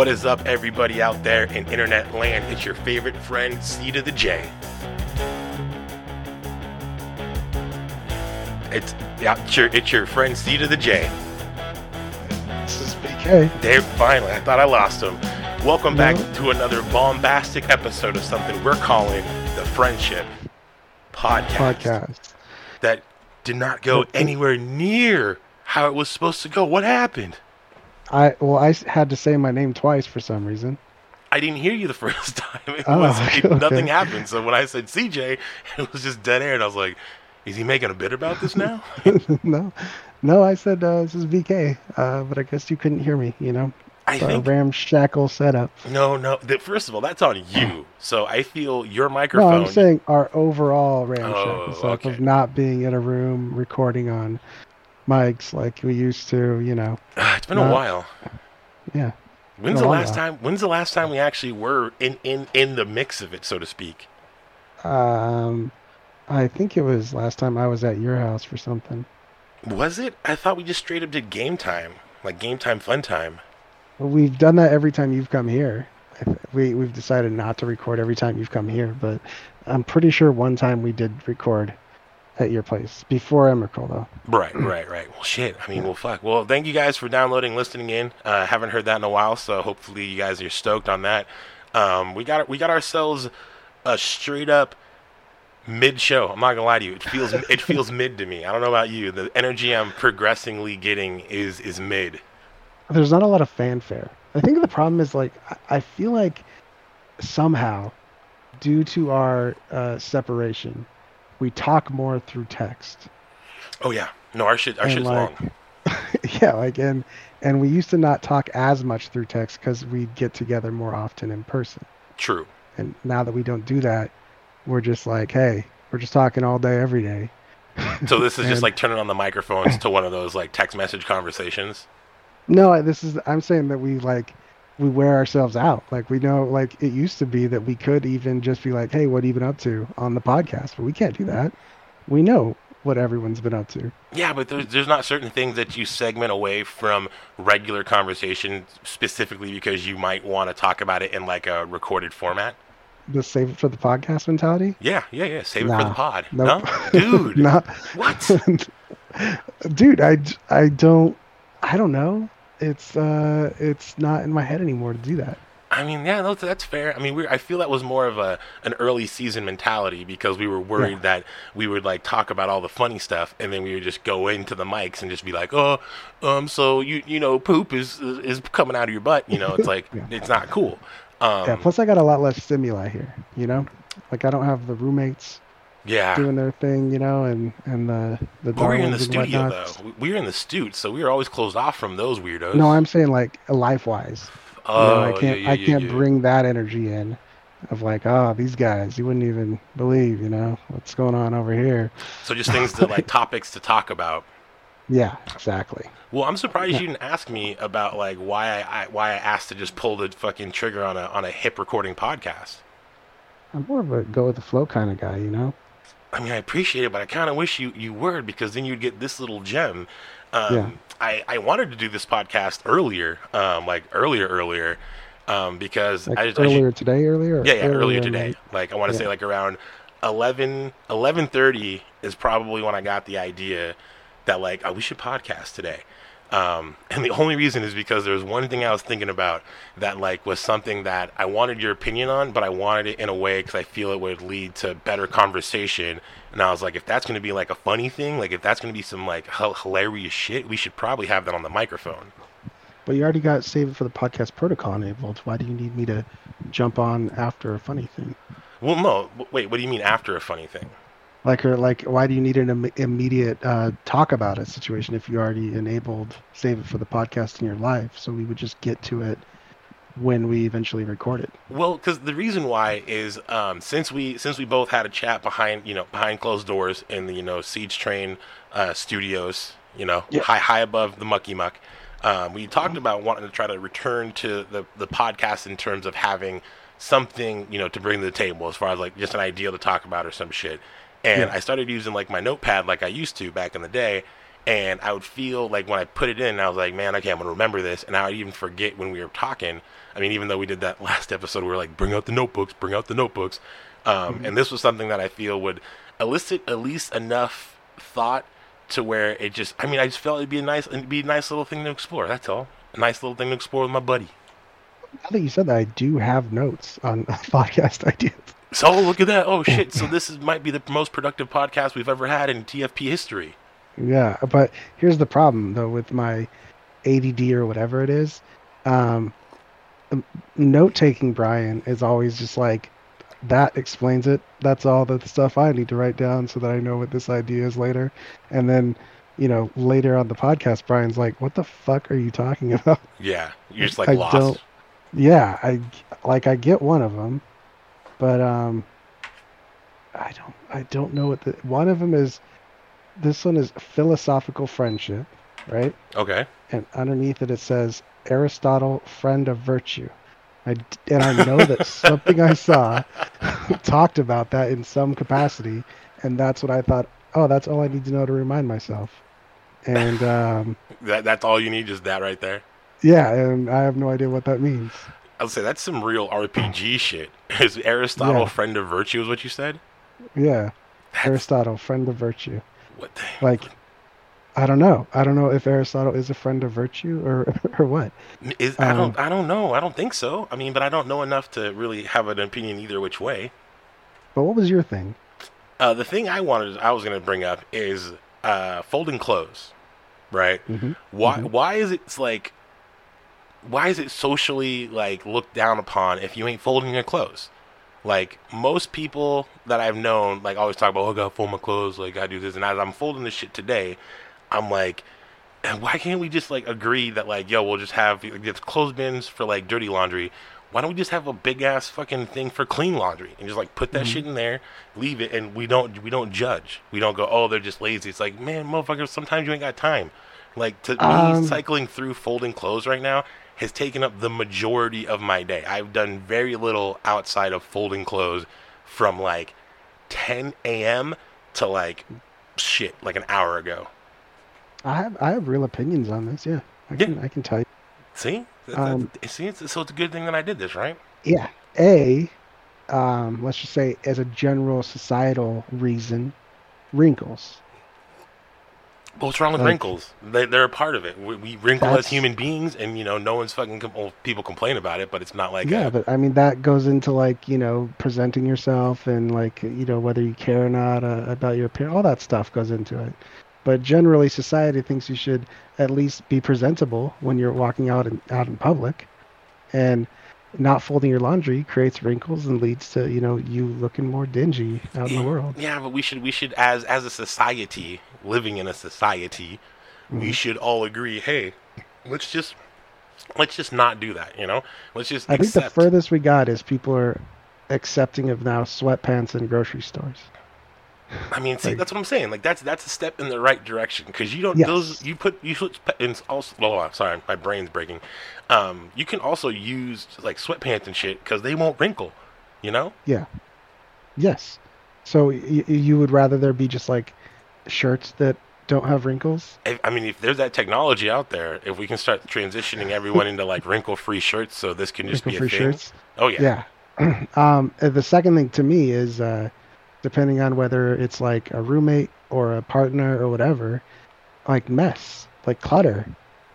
What is up, everybody out there in internet land? It's your favorite friend, C to the J. It's yeah, it's your, it's your friend C to the J. This is BK. There, finally, I thought I lost him. Welcome back No. to another bombastic episode of something we're calling the Friendship Podcast. Podcast. That did not go anywhere near how it was supposed to go. What happened? I well, I had to say my name twice for some reason. I didn't hear you the first time. It Oh, was like okay. nothing happened. So when I said CJ, it was just dead air, and I was like, "Is he making a bit about this now?" no, no, I said uh, this is BK, uh, but I guess you couldn't hear me. You know, I a think ramshackle setup. no, no. First of all, that's on you. So I feel your microphone. No. I'm saying our overall ramshackle Oh, setup okay. of not being in a room recording on mics like we used to. You know, Ah, it's been a while. yeah. When's the last while. time? When's the last time we actually were in in in the mix of it, so to speak? Um, I think it was last time I was at your house for something. Was it? I thought we just straight up did game time, like game time, fun time. Well, we've done that every time you've come here. We we've decided not to record every time you've come here, but I'm pretty sure one time we did record at your place before Emrakul though. Right, right, right. Well, shit. I mean, well, fuck. Well, thank you guys for downloading, listening in. Uh, haven't heard that in a while, so hopefully you guys are stoked on that. Um, we got we got ourselves a straight up mid show. I'm not gonna lie to you. It feels it feels mid to me. I don't know about you. The energy I'm progressively getting is is mid. There's not a lot of fanfare. I think the problem is like I- I feel like somehow, due to our uh, separation, we talk more through text. Oh yeah. No, our shit our And, shit's like, long. yeah, like and and we used to not talk as much through text because we get together more often in person. True. And now that we don't do that, we're just like, hey, we're just talking all day, every day. So this is just like turning on the microphones to one of those like text message conversations. No, this is. I'm saying that we like, we wear ourselves out. Like we know, like it used to be that we could even just be like, hey, what have you been up to on the podcast? But we can't do that. We know what everyone's been up to. Yeah, but there's there's not certain things that you segment away from regular conversation specifically because you might want to talk about it in like a recorded format. Just save it for the podcast mentality. Yeah, yeah, yeah. Save it for the Nah, pod. Nope. No, dude. Not, What? dude. I I don't. I don't know. It's uh, it's not in my head anymore to do that. I mean, yeah, no, that's fair. I mean, we I feel that was more of a an early season mentality because we were worried Yeah. that we would like talk about all the funny stuff and then we would just go into the mics and just be like, "Oh, um, so you you know, poop is is coming out of your butt." You know, it's like Yeah. it's not cool. Um, yeah. Plus, I got a lot less stimuli here. You know, like I don't have the roommates yeah. doing their thing. You know, and and the the But we were in the studio whatnot. though. We- We were in the stute, so we were always closed off from those weirdos. No, I'm saying like life wise. Oh, you know, I oh, can't yeah, I can't yeah. bring that energy in of like, oh, these guys, you wouldn't even believe, you know, what's going on over here. So just things to like topics to talk about. Yeah, exactly. Well, I'm surprised you didn't ask me about like why I, I why I asked to just pull the fucking trigger on a on a hip recording podcast. I'm more of a go with the flow kind of guy, you know. I mean, I appreciate it, but I kind of wish you you were because then you'd get this little gem. Um, Yeah. I I wanted to do this podcast earlier, um, like earlier earlier, um, because Like I just I ju- earlier today, earlier. Yeah, yeah, earlier in today. Like I want to say like around 11 11:30 is probably when I got the idea that like oh, we should podcast today. Um, and the only reason is because there was one thing I was thinking about that like was something that I wanted your opinion on, but I wanted it in a way because I feel it would lead to better conversation. And I was like, if that's going to be like a funny thing, like if that's going to be some like h- hilarious shit, we should probably have that on the microphone. But you already got saved for the podcast protocol enabled. Why do you need me to jump on after a funny thing? Well, no, wait, what do you mean after a funny thing? Like, or like, why do you need an Im- immediate uh, talk about a situation if you already enabled save it for the podcast in your life? So we would just get to it when we eventually record it. Well, because the reason why is um, since we since we both had a chat behind you know behind closed doors in the you know Siege Train uh, studios, you know high high above the mucky muck. Um, we talked about wanting to try to return to the the podcast in terms of having something you know to bring to the table as far as like just an idea to talk about or some shit. And Yeah. I started using like my notepad like I used to back in the day, And I would feel like when I put it in, I was like, man, okay, I'm gonna remember this, and I would even forget when we were talking. I mean, even though we did that last episode, we were like, bring out the notebooks, bring out the notebooks, um, Mm-hmm. and this was something that I feel would elicit at least enough thought to where it just. I mean, I just felt it'd be a nice, it'd be a nice little thing to explore. That's all. A nice little thing to explore with my buddy. Now that you said that, I do have notes on podcast ideas. So look at that. Oh shit. So this is might be the most productive podcast we've ever had in TFP history. Yeah, but here's the problem though with my ADD or whatever it is. Um, note taking, Brian, is always just like that explains it. That's all the stuff I need to write down so that I know what this idea is later. And then, you know, later on the podcast, Brian's like, "What the fuck are you talking about?" Yeah. You're just like I lost. don't- Yeah, I like I get one of them, but um, I don't I don't know what the one of them is. This one is philosophical friendship, right? Okay. And underneath it it says Aristotle, friend of virtue. I and I know that something I saw talked about that in some capacity, and that's what I thought. Oh, that's all I need to know to remind myself. And um, That that's all you need, is that right there. yeah, and I have no idea what that means. I'll say that's some real RPG shit. Is Aristotle Yeah. friend of virtue? Is what you said? Yeah. That's, Aristotle, friend of virtue. what the, Like, I don't know. I don't know if Aristotle is a friend of virtue or or what. is I don't um, I don't know. I don't think so. I mean, but I don't know enough to really have an opinion either which way. But what was your thing? Uh, the thing I wanted, I was going to bring up is uh, folding clothes, right? Mm-hmm. Why? Mhm. Why is it like? Why is it socially like looked down upon if you ain't folding your clothes? Like most people that I've known, like always talk about, oh, I gotta fold my clothes, like I do this, and as I'm folding this shit today, I'm like, "And why can't we just like agree that like, yo, we'll just have like, it's clothes bins for like dirty laundry. Why don't we just have a big ass fucking thing for clean laundry and just like put that shit in there, leave it, and we don't we don't judge. We don't go, oh, they're just lazy. It's like, man, motherfucker, sometimes you ain't got time. Like to Um, me, cycling through folding clothes right now has taken up the majority of my day. I've done very little outside of folding clothes from like 10 a.m. to like shit, like an hour ago. I have I have real opinions on this. Yeah, I Yeah. can I can tell you. See, Um, see, it's, so it's a good thing that I did this, right? Yeah. A, um, let's just say as a general societal reason, wrinkles. What's wrong with Like- wrinkles? They, they're a part of it. We, we wrinkle as human beings, and you know, no one's fucking. Com- well, people complain about it, but it's not like yeah, a, but I mean that goes into like you know presenting yourself and like you know whether you care or not uh, about your appearance. All that stuff goes into it. But generally, society thinks you should at least be presentable when you're walking out in, out in public, and not folding your laundry creates wrinkles and leads to you know you looking more dingy out in the world. Yeah, but we should we should as as a society living in a society, we Mhm. should all agree. Hey, let's just let's just not do that. You know, let's just I think the furthest we got is people are accepting of now sweatpants in grocery stores. I mean, see, like- that's what I'm saying. Like that's that's a step in the right direction because you don't Yes. those you put you put in also. Oh, I'm sorry, my brain's breaking. Um, you can also use like sweatpants and shit because they won't wrinkle. You know. Yeah. Yes. So y- you would rather there be just like shirts that don't have wrinkles? I mean, if there's that technology out there, if we can start transitioning everyone into like wrinkle-free shirts, so this can just be a thing. shirts? Oh yeah. Yeah. um, the second thing to me is uh, depending on whether it's like a roommate or a partner or whatever, like mess, like clutter.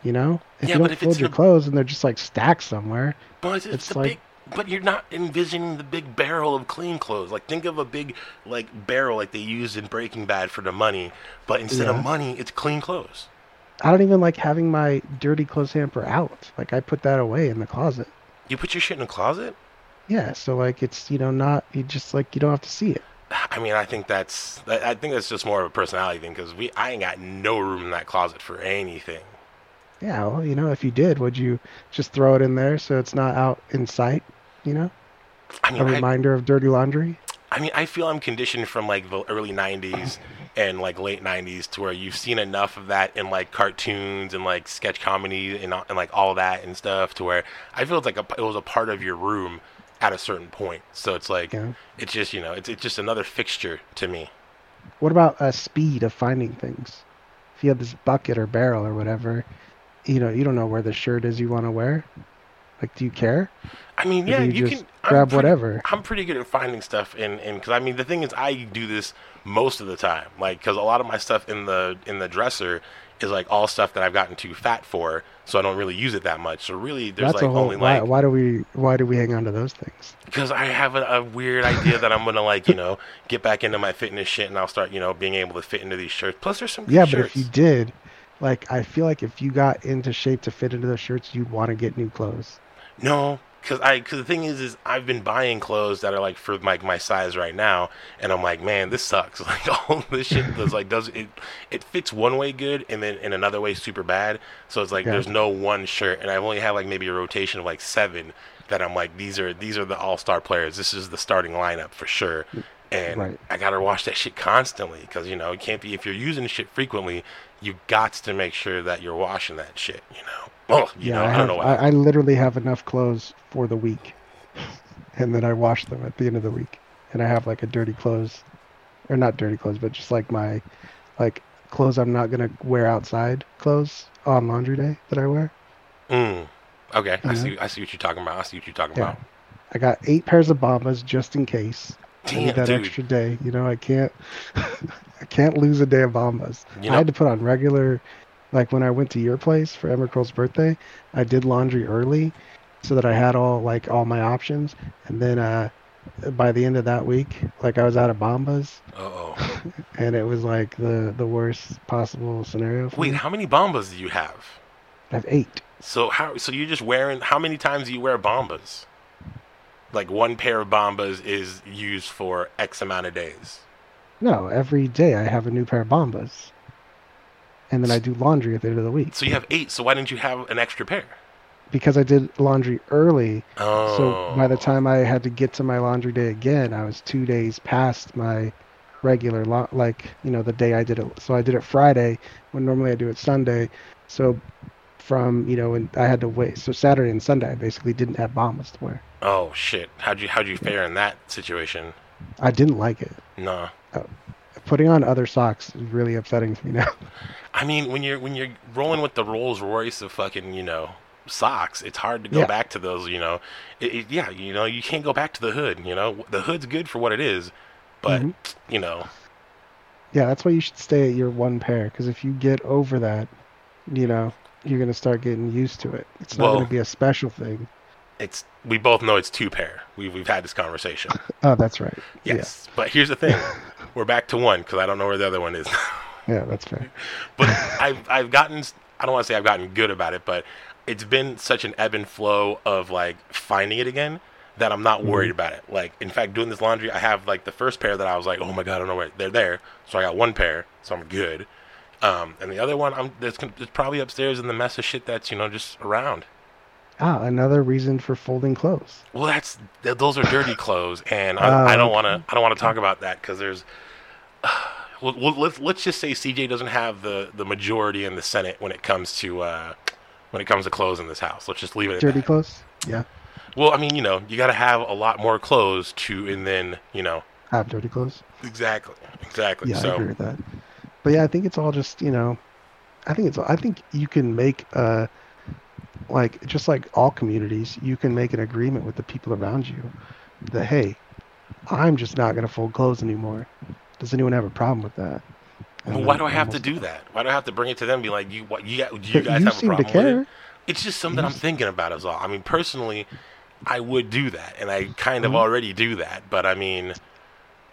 You know, if Yeah, you don't if fold your a- clothes and they're just like stacked somewhere, But it's, It's like- big. But you're not envisioning the big barrel of clean clothes. Like think of a big like barrel like they used in Breaking Bad for the money, but instead Yeah. of money, it's clean clothes. I don't even like having my dirty clothes hamper out. Like I put that away in the closet. You put your shit in a closet. Yeah, so like it's you know not you just like you don't have to see it. I mean, I think that's I think that's just more of a personality thing because we I ain't got no room in that closet for anything. Yeah, well, you know, if you did, would you just throw it in there so it's not out in sight? You know, I a mean, I, reminder of dirty laundry. I mean, I feel I'm conditioned from like the early '90s and like late '90s to where you've seen enough of that in like cartoons and like sketch comedy and, and like all that and stuff to where I feel it's like a, it was a part of your room at a certain point. So it's like Yeah. it's just you know it's it's just another fixture to me. What about uh, speed of finding things? if you have this bucket or barrel or whatever, you know, you don't know where the shirt is you want to wear. Like, do you care? I mean, yeah, do you, just can I'm grab pretty- whatever. I'm pretty good at finding stuff, and and because I mean, the thing is, I do this most of the time, like because a lot of my stuff in the in the dresser is like all stuff that I've gotten too fat for, so I don't really use it that much. So really, there's That's like whole. only why, like why do we? Why do we hang on to those things? because I have a, a weird idea that I'm gonna like you know get back into my fitness shit, and I'll start you know being able to fit into these shirts. Plus, there's some good Yeah, but shirts. if you did, like, I feel like if you got into shape to fit into those shirts, you'd want to get new clothes. No, because I because the thing is is I've been buying clothes that are like for like my size right now, and I'm like, man, this sucks. Like all this shit does like does it it fits one way good, and then in another way super bad. So it's like Yeah. there's no one shirt, and I've only had like maybe a rotation of like seven that I'm like these are these are the all star players. This is the starting lineup for sure. And Right. I gotta wash that shit constantly because you know it can't be if you're using shit frequently, you got to make sure that you're washing that shit. You know, well, you yeah, know, I, I, have, don't know. What I, I literally have enough clothes for the week, and then I wash them at the end of the week, and I have like a dirty clothes, or not dirty clothes, but just like my, like clothes I'm not gonna wear outside clothes on laundry day that I wear. Mm. Okay, I Mhm. see. I see what you're talking about. I see what you're talking Yeah. about. I got eight pairs of Bombas just in case. I need that dude. extra day. You know, I can't, I can't lose a day of Bombas. You I had to put on regular, like when I went to your place for Emma birthday, I did laundry early, so that I had all like all my options, and then uh, by the end of that week, like I was out of Bombas, oh. and it was like the the worst possible scenario. Wait, me. how many bombas do you have? I have eight. So how? So you're just wearing? How many times do you wear bombas? Like one pair of bombas is used for X amount of days. No, every day I have a new pair of Bombas, and then I do laundry at the end of the week. So you have eight. So why didn't you have an extra pair? because I did laundry early. Oh. So by the time I had to get to my laundry day again, I was two days past my regular la- like you know the day I did it. So I did it Friday when normally I do it Sunday. So from you know and I had to wait. So Saturday and Sunday I basically didn't have bombas to wear. Oh shit! How'd you how'd you fare in that situation? I didn't like it. Nah. Putting on other socks is really upsetting to me now. I mean, when you're when you're rolling with the Rolls Royce of fucking you know socks, it's hard to go Yeah. back to those. You know, it, it, yeah, you know, you can't go back to the hood. You know, the hood's good for what it is, but Mhm. you know, Yeah, that's why you should stay at your one pair because if you get over that, you know, you're gonna start getting used to it. It's not Well- gonna be a special thing. It's we both know it's two pair. We've we've had this conversation. Oh, that's right. Yes, but here's the thing: we're back to one because I don't know where the other one is. Yeah, yeah, that's fair. but I've I've gotten I don't want to say I've gotten good about it, but it's been such an ebb and flow of like finding it again that I'm not worried about it. Like in fact, doing this laundry, I have like the first pair that I was like, oh my god, I don't know where they're there, so I got one pair, so I'm good. Um, and the other one, I'm it's, it's probably upstairs in the mess of shit that's you know just around. Ah, another reason for folding clothes. Well, that's th- those are dirty clothes, and I, I don't want to. I don't want to talk about that because there's. well, well, let's let's just say CJ doesn't have the the majority in the Senate when it comes to uh, when it comes to clothes in this house. Let's just leave it at Dirty clothes? Yeah, Well, I mean, you know, you got to have a lot more clothes to, and then you know, have dirty clothes. exactly, exactly. Yeah, I agree with that. But yeah, I think it's all just you know, I think it's I think you can make uh like just like all communities, you can make an agreement with the people around you that hey, I'm just not gonna fold clothes anymore. Does anyone have a problem with that? Well, why do I have to do that? Why do I have to bring it to them? And be like, you, what, you, do you guys you have a seem to problem with care. it? It's just something I'm thinking about as well. I mean, personally, I would do that, and I kind of Mhm. already do that. But I mean,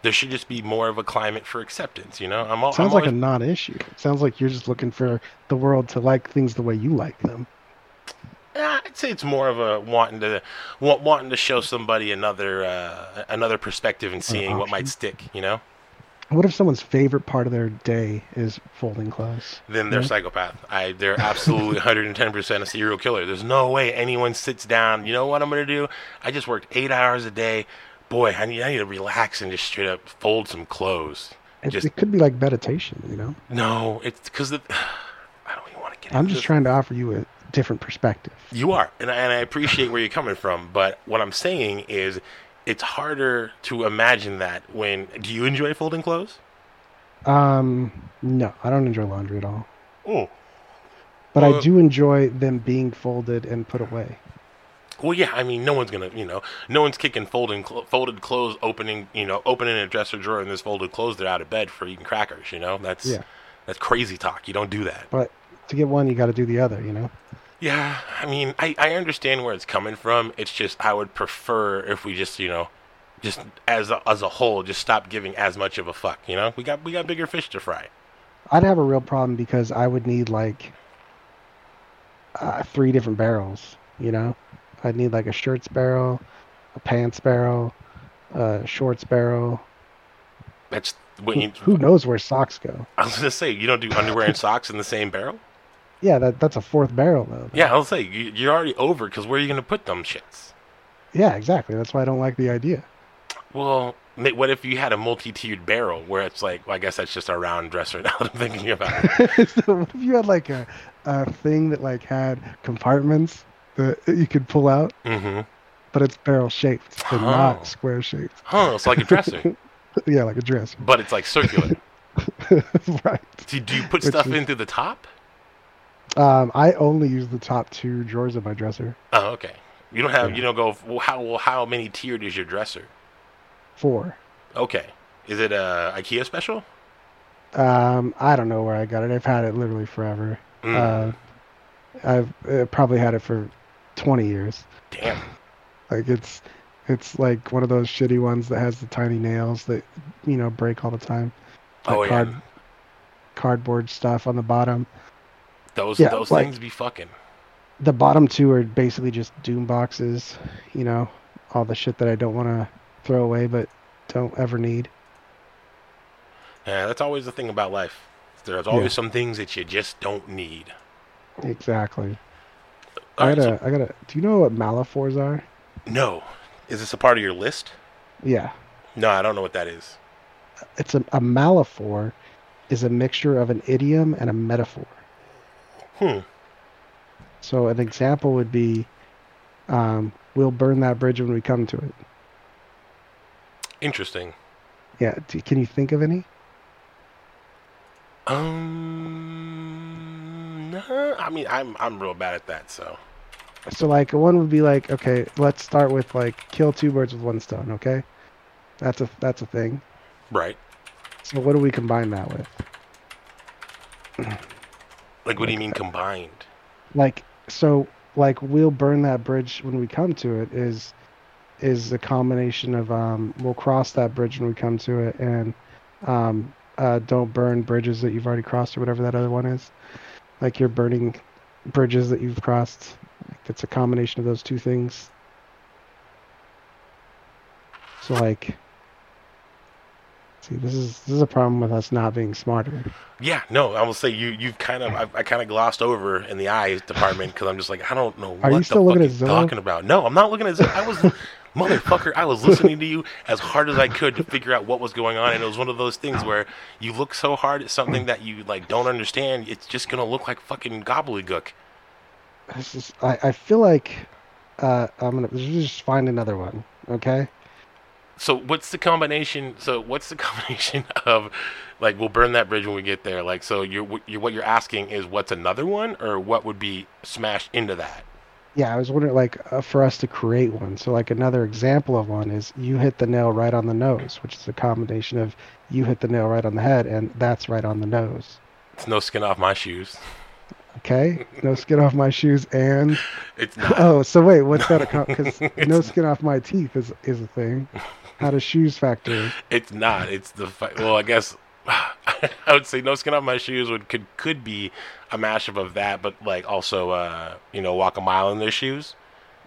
there should just be more of a climate for acceptance. You know, I'm all. Sounds I'm like a non-issue. It sounds like you're just looking for the world to like things the way you like them. Yeah, I'd say it's more of a wanting to wa- wanting to show somebody another uh, another perspective and seeing what might stick. You know, What if someone's favorite part of their day is folding clothes? then they're Yeah. psychopath. I they're absolutely 110 percent a serial killer. There's no way anyone sits down. You know what I'm gonna do? I just worked eight hours a day. Boy, I need I need to relax and just straight up fold some clothes. It, Just- it could be like meditation, you know. No, it's because. I don't even want to get. I'm just trying to offer you a different perspective. You are, and I, and I appreciate where you're coming from. But what I'm saying is, it's harder to imagine that when. Do you enjoy folding clothes? Um, no, I don't enjoy laundry at all. Oh. But Uh, I do enjoy them being folded and put away. Well, yeah. I mean, no one's gonna, you know, no one's kicking folding cl- folded clothes, opening, you know, opening a dresser drawer and this folded clothes. They're out of bed for eating crackers. You know, that's Yeah. that's crazy talk. You don't do that. But to get one, you got to do the other. You know. Yeah, I mean, I, I understand where it's coming from. It's just I would prefer if we just, you know, just as a, as a whole, just stop giving as much of a fuck. You know, we got we got bigger fish to fry. I'd have a real problem because I would need like uh, three different barrels. You know, I'd need like a shirts barrel, a pants barrel, a shorts barrel. That's when Who, who knows where socks go? I was gonna say you don't do underwear and socks in the same barrel. Yeah, that that's a fourth barrel though. Yeah, I'll say you, you're already over because where are you gonna put them shits? Yeah, exactly. That's why I don't like the idea. Well, what if you had a multi-tiered barrel where it's like, well, I guess that's just a round dresser. Now that I'm thinking about it. so what if you had like a, a thing that like had compartments that you could pull out, Mm-hmm. but it's barrel shaped and Oh. not square shaped? Huh? It's like a dresser, yeah, like a dresser. but it's like circular. right. Do, do you put Which stuff is- into the top? Um, I only use the top two drawers of my dresser. Oh, okay. You don't have. Yeah. You don't go. Well, how well, how many tiered is your dresser? Four. Okay. Is it a IKEA special? Um, I don't know where I got it. I've had it literally forever. Mm, Uh, I've uh, probably had it for 20 years. damn. Like it's, it's like one of those shitty ones that has the tiny nails that, you know, break all the time. Like Oh yeah. card, cardboard stuff on the bottom. Those yeah, those like- things be fucking. The bottom two are basically just doom boxes. You know, all the shit that I don't want to throw away, but don't ever need. Yeah, that's always the thing about life. There's always Yeah. some things that you just don't need. Exactly. All I right, gotta, so- I gotta. Do you know what malaphors are? no. Is this a part of your list? Yeah. No, I don't know what that is. it's a, a malaphor is a mixture of an idiom and a metaphor. Hmm. So an example would be, um, "We'll burn that bridge when we come to it." Interesting. Yeah, can you think of any? Um. No, I mean, I'm I'm real bad at that. So. So like one would be like, okay, let's start with like kill two birds with one stone. Okay, that's a that's a thing. Right. So what do we combine that with? Like, what do you mean combined? Like so like we'll burn that bridge when we come to it is is a combination of um we'll cross that bridge when we come to it and um uh don't burn bridges that you've already crossed or whatever that other one is. Like you're burning bridges that you've crossed. Like it's a combination of those two things. So like see this is this is a problem with us not being smarter. Yeah, no, I will say you you've kind of I, I kind of glossed over in the eyes department because I'm just like I don't know Are what you the still fuck looking at talking about. No, I'm not looking at Zillow. I was motherfucker. I was listening to you as hard as I could to figure out what was going on, and it was one of those things where you look so hard at something that you like don't understand. It's just gonna look like fucking gobbledygook. This is, I, I feel like uh, I'm gonna just find another one. Okay. So what's the combination? So what's the combination of like we'll burn that bridge when we get there? Like so you're, you're what you're asking is what's another one or what would be smashed into that? Yeah, I was wondering like uh, for us to create one. So like another example of one is you hit the nail right on the nose, which is a combination of you hit the nail right on the head and that's right on the nose. It's no skin off my shoes. Okay. No skin off my shoes and It's not. oh, so wait, what's that? Because no skin off my teeth is is a thing. How does shoes factor? in? It's not. It's the well. I guess I would say no skin off my shoes would could could be a mashup of that, but like also uh you know walk a mile in their shoes.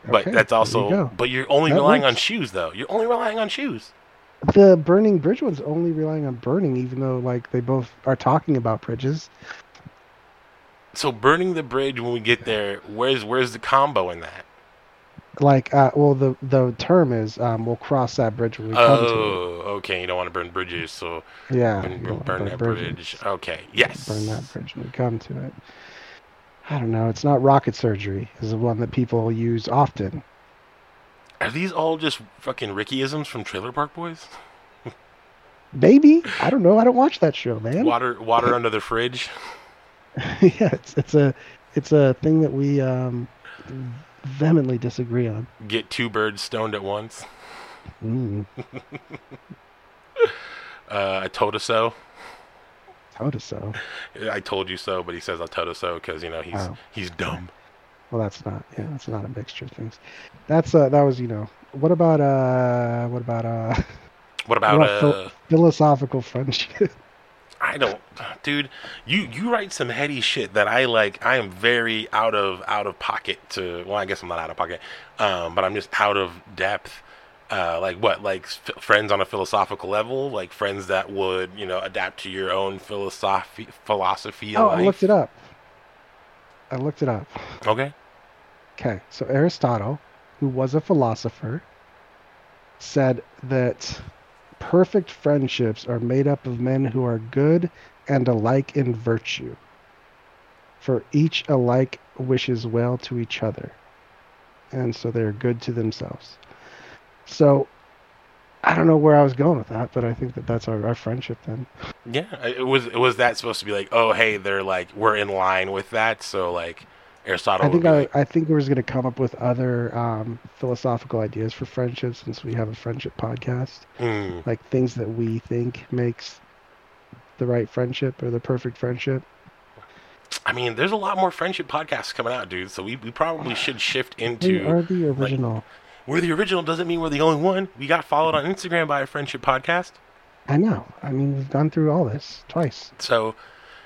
But Okay, that's there you also. But you're only That relying on shoes though. You're only relying on shoes. The burning bridge one's only relying on burning, even though like they both are talking about bridges. So burning the bridge when we get there. Where's where's the combo in that? Like, uh, well, the the term is um, we'll cross that bridge when we come to it. Oh, okay. You don't want to burn bridges, so. Yeah, burn, burn, burn that bridges. bridge. Okay. Yes. Burn that bridge when we come to it. I don't know. It's not rocket surgery. Is the one that people use often. Are these all just fucking Rickyisms from Trailer Park Boys? Maybe I don't know. I don't watch that show, man. Water, water under the fridge. yeah, it's it's a it's a thing that we um, vehemently disagree on. Get two birds stoned at once. Mm, Uh, I told us so. told us so. I told you so, but he says I told us so because you know he's Oh. he's dumb. Well, that's not. Yeah, that's not a mixture of things. That's uh, that was you know. What about uh, what about uh, What about What about uh? Phil- philosophical friendship? I don't, dude. You you write some heady shit that I like. I am very out of out of pocket to. Well, I guess I'm not out of pocket, um, but I'm just out of depth. Uh, like what? Like f- friends on a philosophical level, like friends that would you know adapt to your own philosophy philosophy. oh, I looked it up. I looked it up. Okay. Okay, so Aristotle, who was a philosopher, said that perfect friendships are made up of men who are good and alike in virtue. For each alike wishes well to each other, and so they're good to themselves. So, I don't know where I was going with that, but I think that that's our, our friendship then. Yeah, it was was that supposed to be like, oh hey, they're like we're in line with that, so like Aristotle I think I, I think we're going to come up with other um, philosophical ideas for friendship since we have a friendship podcast. mm, like things that we think makes the right friendship or the perfect friendship. I mean, there's a lot more friendship podcasts coming out, dude. So we, we probably should shift into. We are the original. we're the original. Doesn't mean we're the only one. We got followed on Instagram by a friendship podcast. I know. I mean, we've gone through all this twice. So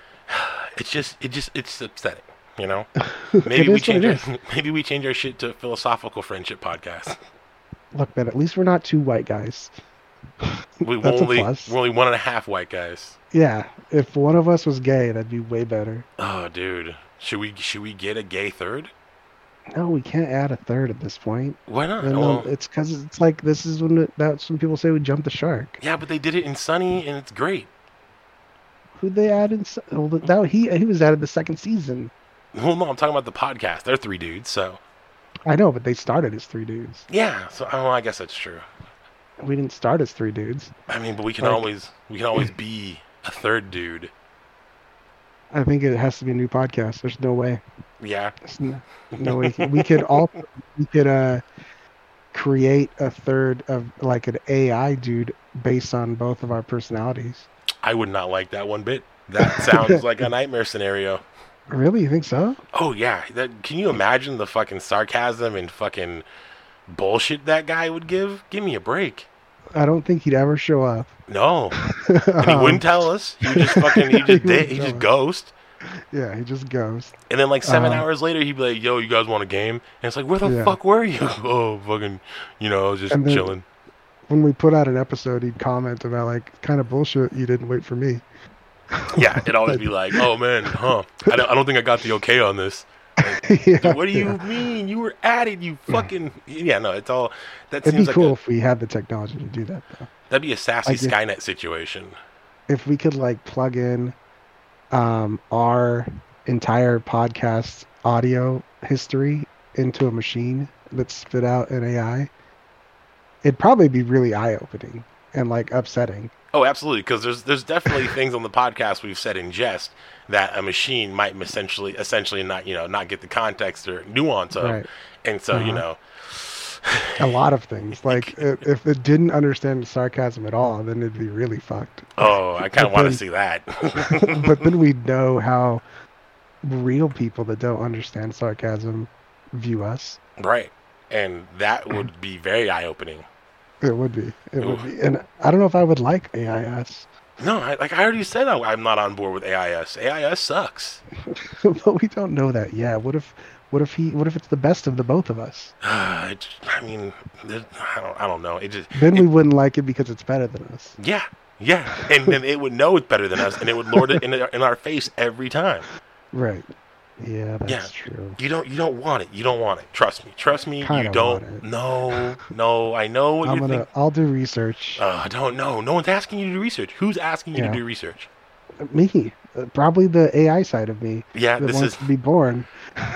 it's just it just it's upsetting, you know. Maybe we change our, maybe we change our shit to philosophical friendship podcast. Look, man, at least we're not two white guys. We That's a only plus. we're only one and a half white guys. Yeah, if one of us was gay, that'd be way better. Oh, dude, should we should we get a gay third? No, we can't add a third at this point. Why not? And, Well, um, it's because it's like this is when it, that's when people say we jumped the shark. yeah, but they did it in Sunny, and it's great. Who'd they add in? Well, that he he was added the second season. Well, no, I'm talking about the podcast. They're three dudes, so I know, but they started as three dudes. yeah. So oh, I guess that's true. We didn't start as three dudes. I mean, but we can Like- always we can always be a third dude. I think it has to be a new podcast. There's no way. Yeah. There's no, no way. We could all we could uh create a third of like an AI dude based on both of our personalities. I would not like that one bit. That sounds like a nightmare scenario. Really? You think so? Oh yeah, that can you imagine the fucking sarcasm and fucking bullshit that guy would give? Give me a break. I don't think he'd ever show up. No, and he wouldn't tell us. He would just fucking he He just did, he just us. ghost. Yeah, he just goes. And then like seven Uh-huh. hours later, he'd be like, "Yo, you guys want a game?" And it's like, "Where the Yeah. fuck were you?" oh, fucking, you know, I was just then- chilling. When we put out an episode, he'd comment about like kind of bullshit. You didn't wait for me. Yeah, it'd always be like, "Oh man, huh? I don't, I don't think I got the okay on this." yeah, what do you yeah. mean? You were at it, you fucking yeah. No, it's all that It'd seems be like cool a, if we had the technology to do that, though. that'd be a sassy Like if- Skynet situation. if we could like plug in um, our entire podcast audio history into a machine that spit out an AI, it'd probably be really eye opening and like upsetting. Oh, absolutely, because there's there's definitely things on the podcast we've said in jest that a machine might essentially essentially not you know not get the context or nuance of, Right. and so you Uh-huh. know, A lot of things. Like if it didn't understand sarcasm at all, then it'd be really fucked. oh, I kind of want to see that. but then we'd know how real people that don't understand sarcasm view us. right, and that would be very eye opening. It would be. It would be. And I don't know if I would like AIS. No, I, like I already said, I, I'm not on board with AIS. AIS sucks. but we don't know that Yeah. What if what if he what if it's the best of the both of us? it, I mean, there- I don't, I don't know. It just Then we wouldn't like it because it's better than us. Yeah, yeah, and then it would know it's better than us, and it would lord it in, in our face every time. Right. Yeah, that's Yeah. true. You don't, you don't want it. You don't want it. Trust me. Trust me. Kinda you don't. want it. No, no. I know what I'm you gonna think. I'll do research. Uh, I don't know. No one's asking you to do research. Who's asking you Yeah. to do research? me. Uh, Probably the AI side of me Yeah, that this wants is to be born.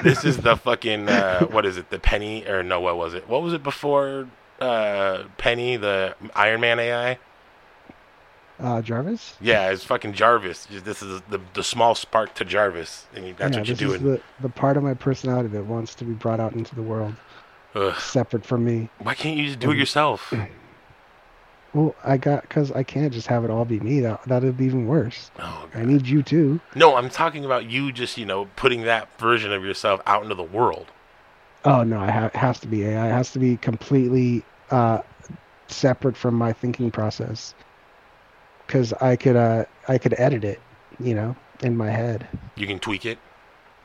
this is the fucking uh, what is it? The Penny or no? What was it? What was it before uh, Penny? The Iron Man AI. Uh, Jarvis. Yeah, it's fucking Jarvis. This is the the small spark to Jarvis, and that's yeah, what you're doing. the the part of my personality that wants to be brought out into the world, Ugh. separate from me. Why can't you just do it Um, yourself? Well, I got because I can't just have it all be me. That that'd be even worse. Oh, I need you too. No, I'm talking about you just, you know, putting that version of yourself out into the world. Oh no, I ha- it has to be AI. It has to be completely uh, separate from my thinking process. Because I could uh, I could edit it, you know, in my head. You can tweak it.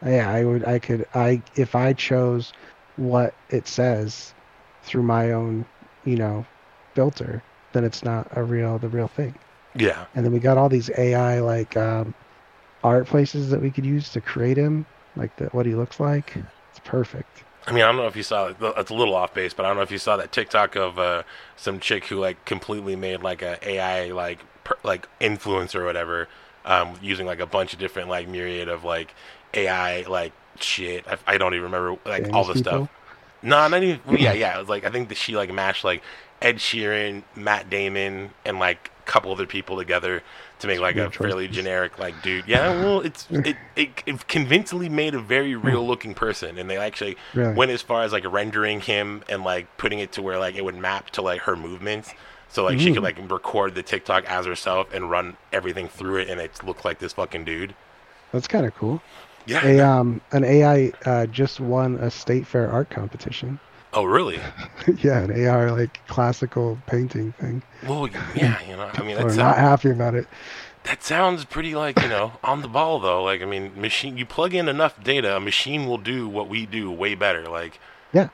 Yeah, I would. I could. I if I chose what it says through my own, you know, filter, then it's not a real the real thing. Yeah. And then we got all these AI like um, art places that we could use to create him, like the, what he looks like. It's perfect. I mean, I don't know if you saw it's a little off base, but I don't know if you saw that TikTok of uh, some chick who like completely made like a AI like per, like influencer or whatever, um, using like a bunch of different like myriad of like AI like shit. I, I don't even remember like all the Famous stuff. No, not even. yeah, yeah. It was like I think that she like mashed like Ed Sheeran, Matt Damon, and like a couple other people together to make like a fairly generic like dude. Yeah, well, it's it, it it convincingly made a very real looking person, and they actually Really? went as far as like rendering him and like putting it to where like it would map to like her movements. So like she could like record the TikTok as herself and run everything through it, and it looked like this fucking dude. That's kind of cool. Yeah. A um an AI uh, just won a state fair art competition. oh really? yeah, an AR like classical painting thing. Well, yeah. You know, I mean, that's not happy about it. That sounds pretty like, you know, on the ball though. Like I mean, machine you plug in enough data, a machine will do what we do way better. Like Yeah.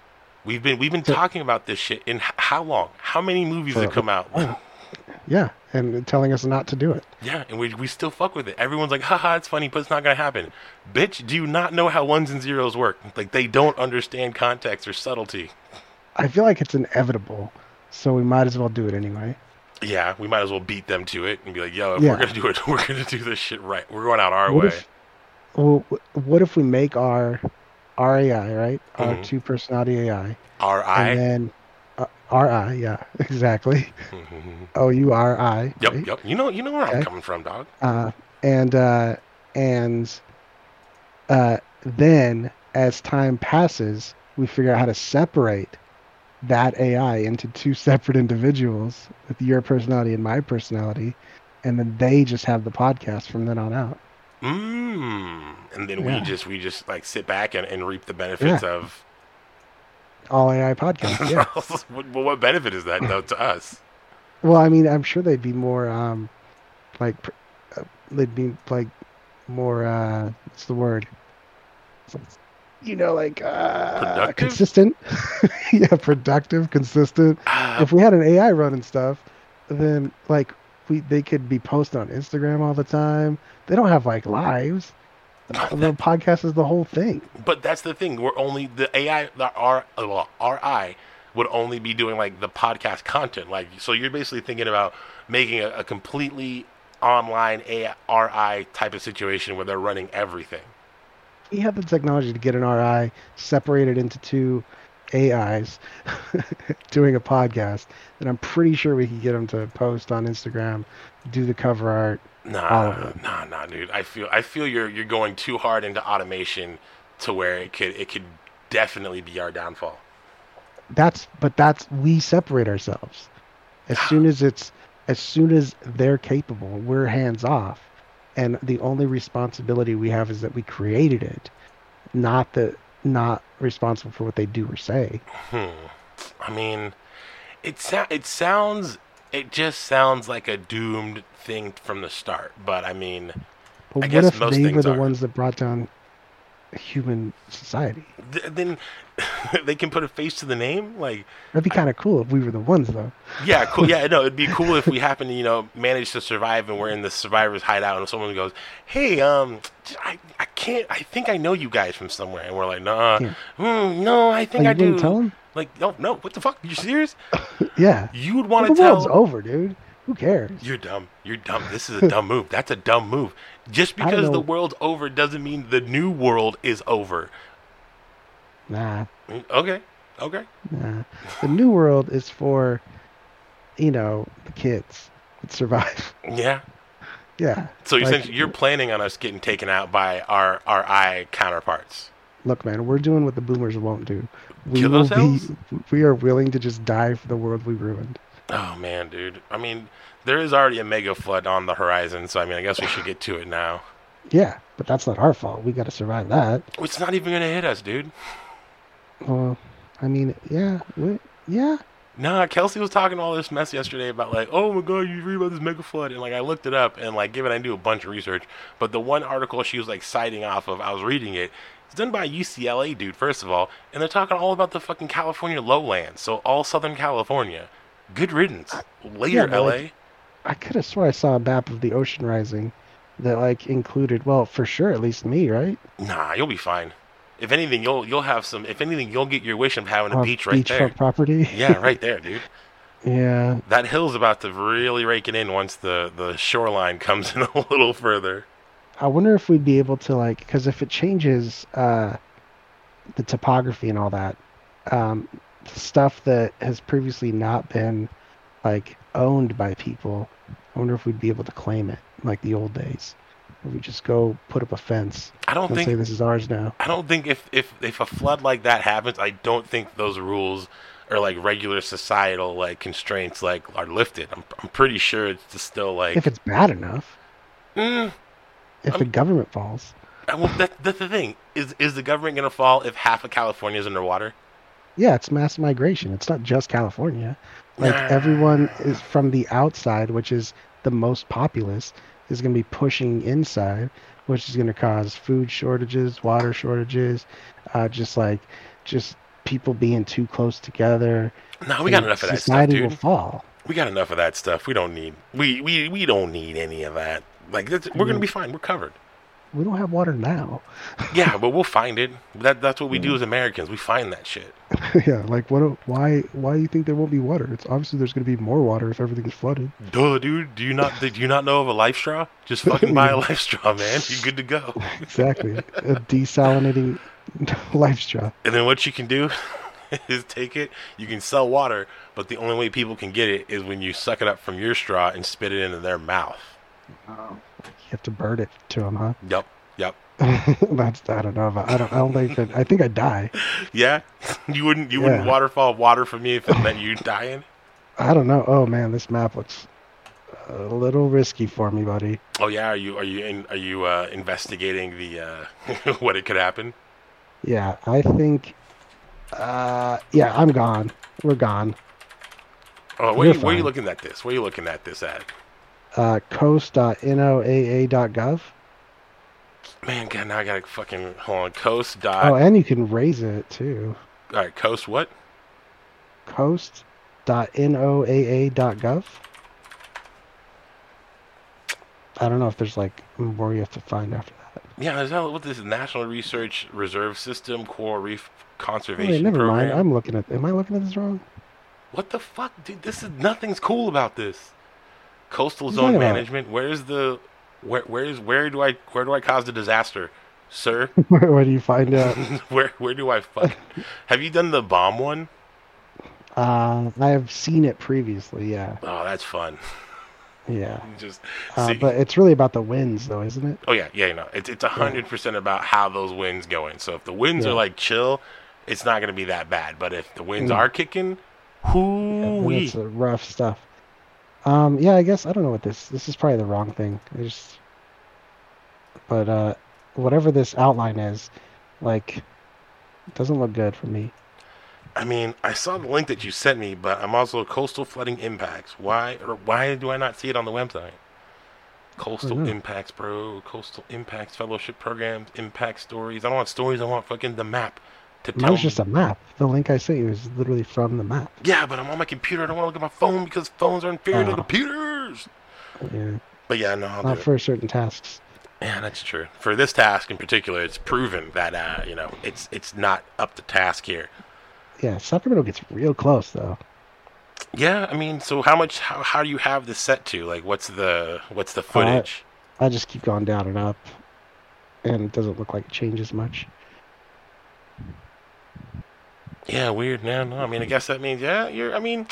We've been we've been So- talking about this shit in how long? How many movies have come out? Yeah, and telling us not to do it. Yeah, and we we still fuck with it. Everyone's like, haha, it's funny, but it's not gonna happen. Bitch, do you not know how ones and zeros work? Like they don't understand context or subtlety. I feel like it's inevitable, so we might as well do it anyway. Yeah, we might as well beat them to it and be like, yo, if Yeah. we're gonna do it, we're gonna do this shit right. We're going out our What way. if, well, what if we make our our AI right, our Mhm. two personality AI, Our and then uh, our I, yeah, exactly. O U R I. yep, right? yep. You know you know where I'm coming from, dog. uh, and uh, and uh, then as time passes, we figure out how to separate that AI into two separate individuals with your personality and my personality, and then they just have the podcast from then on out. Mm. And then we just we just like sit back and, and reap the benefits of. All AI podcasts. Yeah. what, well, what benefit is that though to us? well, I mean, I'm sure they'd be more um, like uh, they'd be like more uh, what's the word? You know, like uh, Productive? consistent. yeah, productive, consistent. Ah, if we had an AI running stuff, then like we they could be posted on Instagram all the time. They don't have like lives. The podcast is the whole thing. but that's the thing. We're only the AI, the R, well, RI would only be doing like the podcast content. Like, so you're basically thinking about making a, a completely online AI, type of situation where they're running everything. We have the technology to get an RI separated into two AIs doing a podcast, and I'm pretty sure we can get them to post on Instagram, do the cover art. Nah, nah, nah, dude. I feel, I feel you're you're going too hard into automation to where it could it could definitely be our downfall. That's but that's we separate ourselves. As soon as it's as soon as they're capable, we're hands off. And the only responsibility we have is that we created it, not the not responsible for what they do or say. Hmm. I mean, it so- it sounds it just sounds like a doomed thing from the start. But I mean, But I what guess if most they were the are. ones that brought down human society? th- then they can put a face to the name. Like, That'd be kind of cool if we were the ones, though. yeah, cool. Yeah, no, it'd be cool if we happen to you know manage to survive and we're in the survivor's hideout and someone goes, "Hey, um, I I can't. I think I know you guys from somewhere," and we're like, "Nah, Yeah. hmm, no, I Oh, think you I didn't do." tell them? Like, no, no, what the fuck? You serious? Yeah. You would Well, want the to world's tell? over, dude. Who cares? You're dumb. You're dumb. This is a dumb move. That's a dumb move. Just because the world's over doesn't mean the new world is over. Nah, Okay. Okay. nah. The new world is for, you know, the kids. that survive. Yeah. Yeah. So you're Like- you're planning on us getting taken out by our our eye counterparts. Look, man, we're doing what the boomers won't do. We Kill ourselves? be. We are willing to just die for the world we ruined. Oh man, dude. I mean, there is already a mega flood on the horizon, so I mean, I guess we should get to it now. Yeah, but that's not our fault. We got to survive that. It's not even gonna hit us, dude. Well, I mean, yeah, we, yeah. Nah, Kelsey was talking all this mess yesterday about like, oh my god, you read about this mega flood, and like I looked it up and like given I do a bunch of research, but the one article she was like citing off of, I was reading it. It's done by a UCLA dude, first of all, and they're talking all about the fucking California lowlands, so all Southern California. Good riddance. Later, Yeah, LA. like, I could have sworn I saw a map of the ocean rising that like included, well, for sure, at least me, right? Nah, you'll be fine. If anything, you'll you'll have some. If anything, you'll get your wish of having a On beach right there. beachfront property. Yeah, right there, dude. yeah. That hill's about to really rake it in once the the shoreline comes in a little further. I wonder if we'd be able to like, because if it changes uh, the topography and all that, um, stuff that has previously not been like owned by people, I wonder if we'd be able to claim it like the old days. Where we just go put up a fence I don't think this is ours now. I don't think if if if a flood like that happens, I don't think those rules or like regular societal like constraints like are lifted. I'm I'm pretty sure it's just still like. If it's bad enough, mm, if the I'm- government falls. well, that, that's the thing. Is is the government gonna fall if half of California is underwater? Yeah, it's mass migration. It's not just California. Like Nah. everyone is from the outside, which is the most populous, is going to be pushing inside, which is going to cause food shortages, water shortages, uh, just like just people being too close together. No, we got enough of that stuff, Society dude. will fall. We got enough of that stuff. We don't need we we we don't need any of that. Like we're gonna Mm. be fine. We're covered. We don't have water now. Yeah, but we'll find it. That that's what we do as Americans. We find that shit. yeah, like what? do- Why? Why do you think there won't be water? It's obviously there's going to be more water if everything's flooded. Duh, dude. Do you not do you not know of a life straw? Just fucking buy a life straw, man. You're good to go. Exactly, a desalinating life straw. And then what you can do is take it. You can sell water, but the only way people can get it is when you suck it up from your straw and spit it into their mouth. Oh. You have to burn it to him, huh? Yup. Yup. That's I don't know. About, I don't. I don't think that. I think I'd die. Yeah. You wouldn't you wouldn't waterfall water for me if it meant you dying. I don't know. Oh man, this map looks a little risky for me, buddy. Oh yeah, are you are you in, are you uh, investigating the uh, what it could happen? Yeah, I think. Uh, yeah, I'm gone. We're gone. Oh, where you, where are you looking at this? Where are you looking at this at? Uh, coast.noaa.gov. Man, God, now I gotta fucking hold on. Coast dot. Oh, and you can raise it too. all right, coast what? Coast.noaa.gov. I don't know if there's like more you have to find after that. Yeah, is that what this is? National Research Reserve System Coral Reef Conservation wait, never Program. mind. I'm looking at. Am I looking at this wrong? What the fuck, dude? This is nothing's cool about this. Coastal zone management. Where's the where where's where do I where do I cause the disaster, sir? where, where do you find out? where where do I fuck? Have you done the bomb one? Uh, I have seen it previously. Yeah, Oh, that's fun. yeah. Just Uh, but it's really about the winds, though, isn't it? oh yeah, yeah. You know, it's it's a hundred percent about how those winds going. So if the winds Yeah. are like chill, it's not gonna be that bad. But if the winds Mm. are kicking, whoo wee. it's rough stuff. Um, yeah, I guess I don't know what this. This is probably the wrong thing. I just, but uh, whatever this outline is, like, it doesn't look good for me. I mean, I saw the link that you sent me, but I'm also coastal flooding impacts. Why or why do I not see it on the website? Coastal know. impacts, bro. Coastal impacts fellowship programs, impact stories. I don't want stories. I want fucking the map to tell Mine's me. just a map. The link I sent you is literally from the map. Yeah, but I'm on my computer. I don't want to look at my phone because phones are inferior to Oh. computers. Yeah, But yeah, no, I'll not do it. for certain tasks. Yeah, that's true. For this task in particular, it's proven that uh, you know it's it's not up to task here. Yeah, Sacramento gets real close though. Yeah, I mean, so how much? How, how do you have this set to? Like, what's the what's the footage? I just keep going down and up, and it doesn't look like it changes much. Yeah, weird. No, no. I mean, I guess that means yeah. You're. I mean,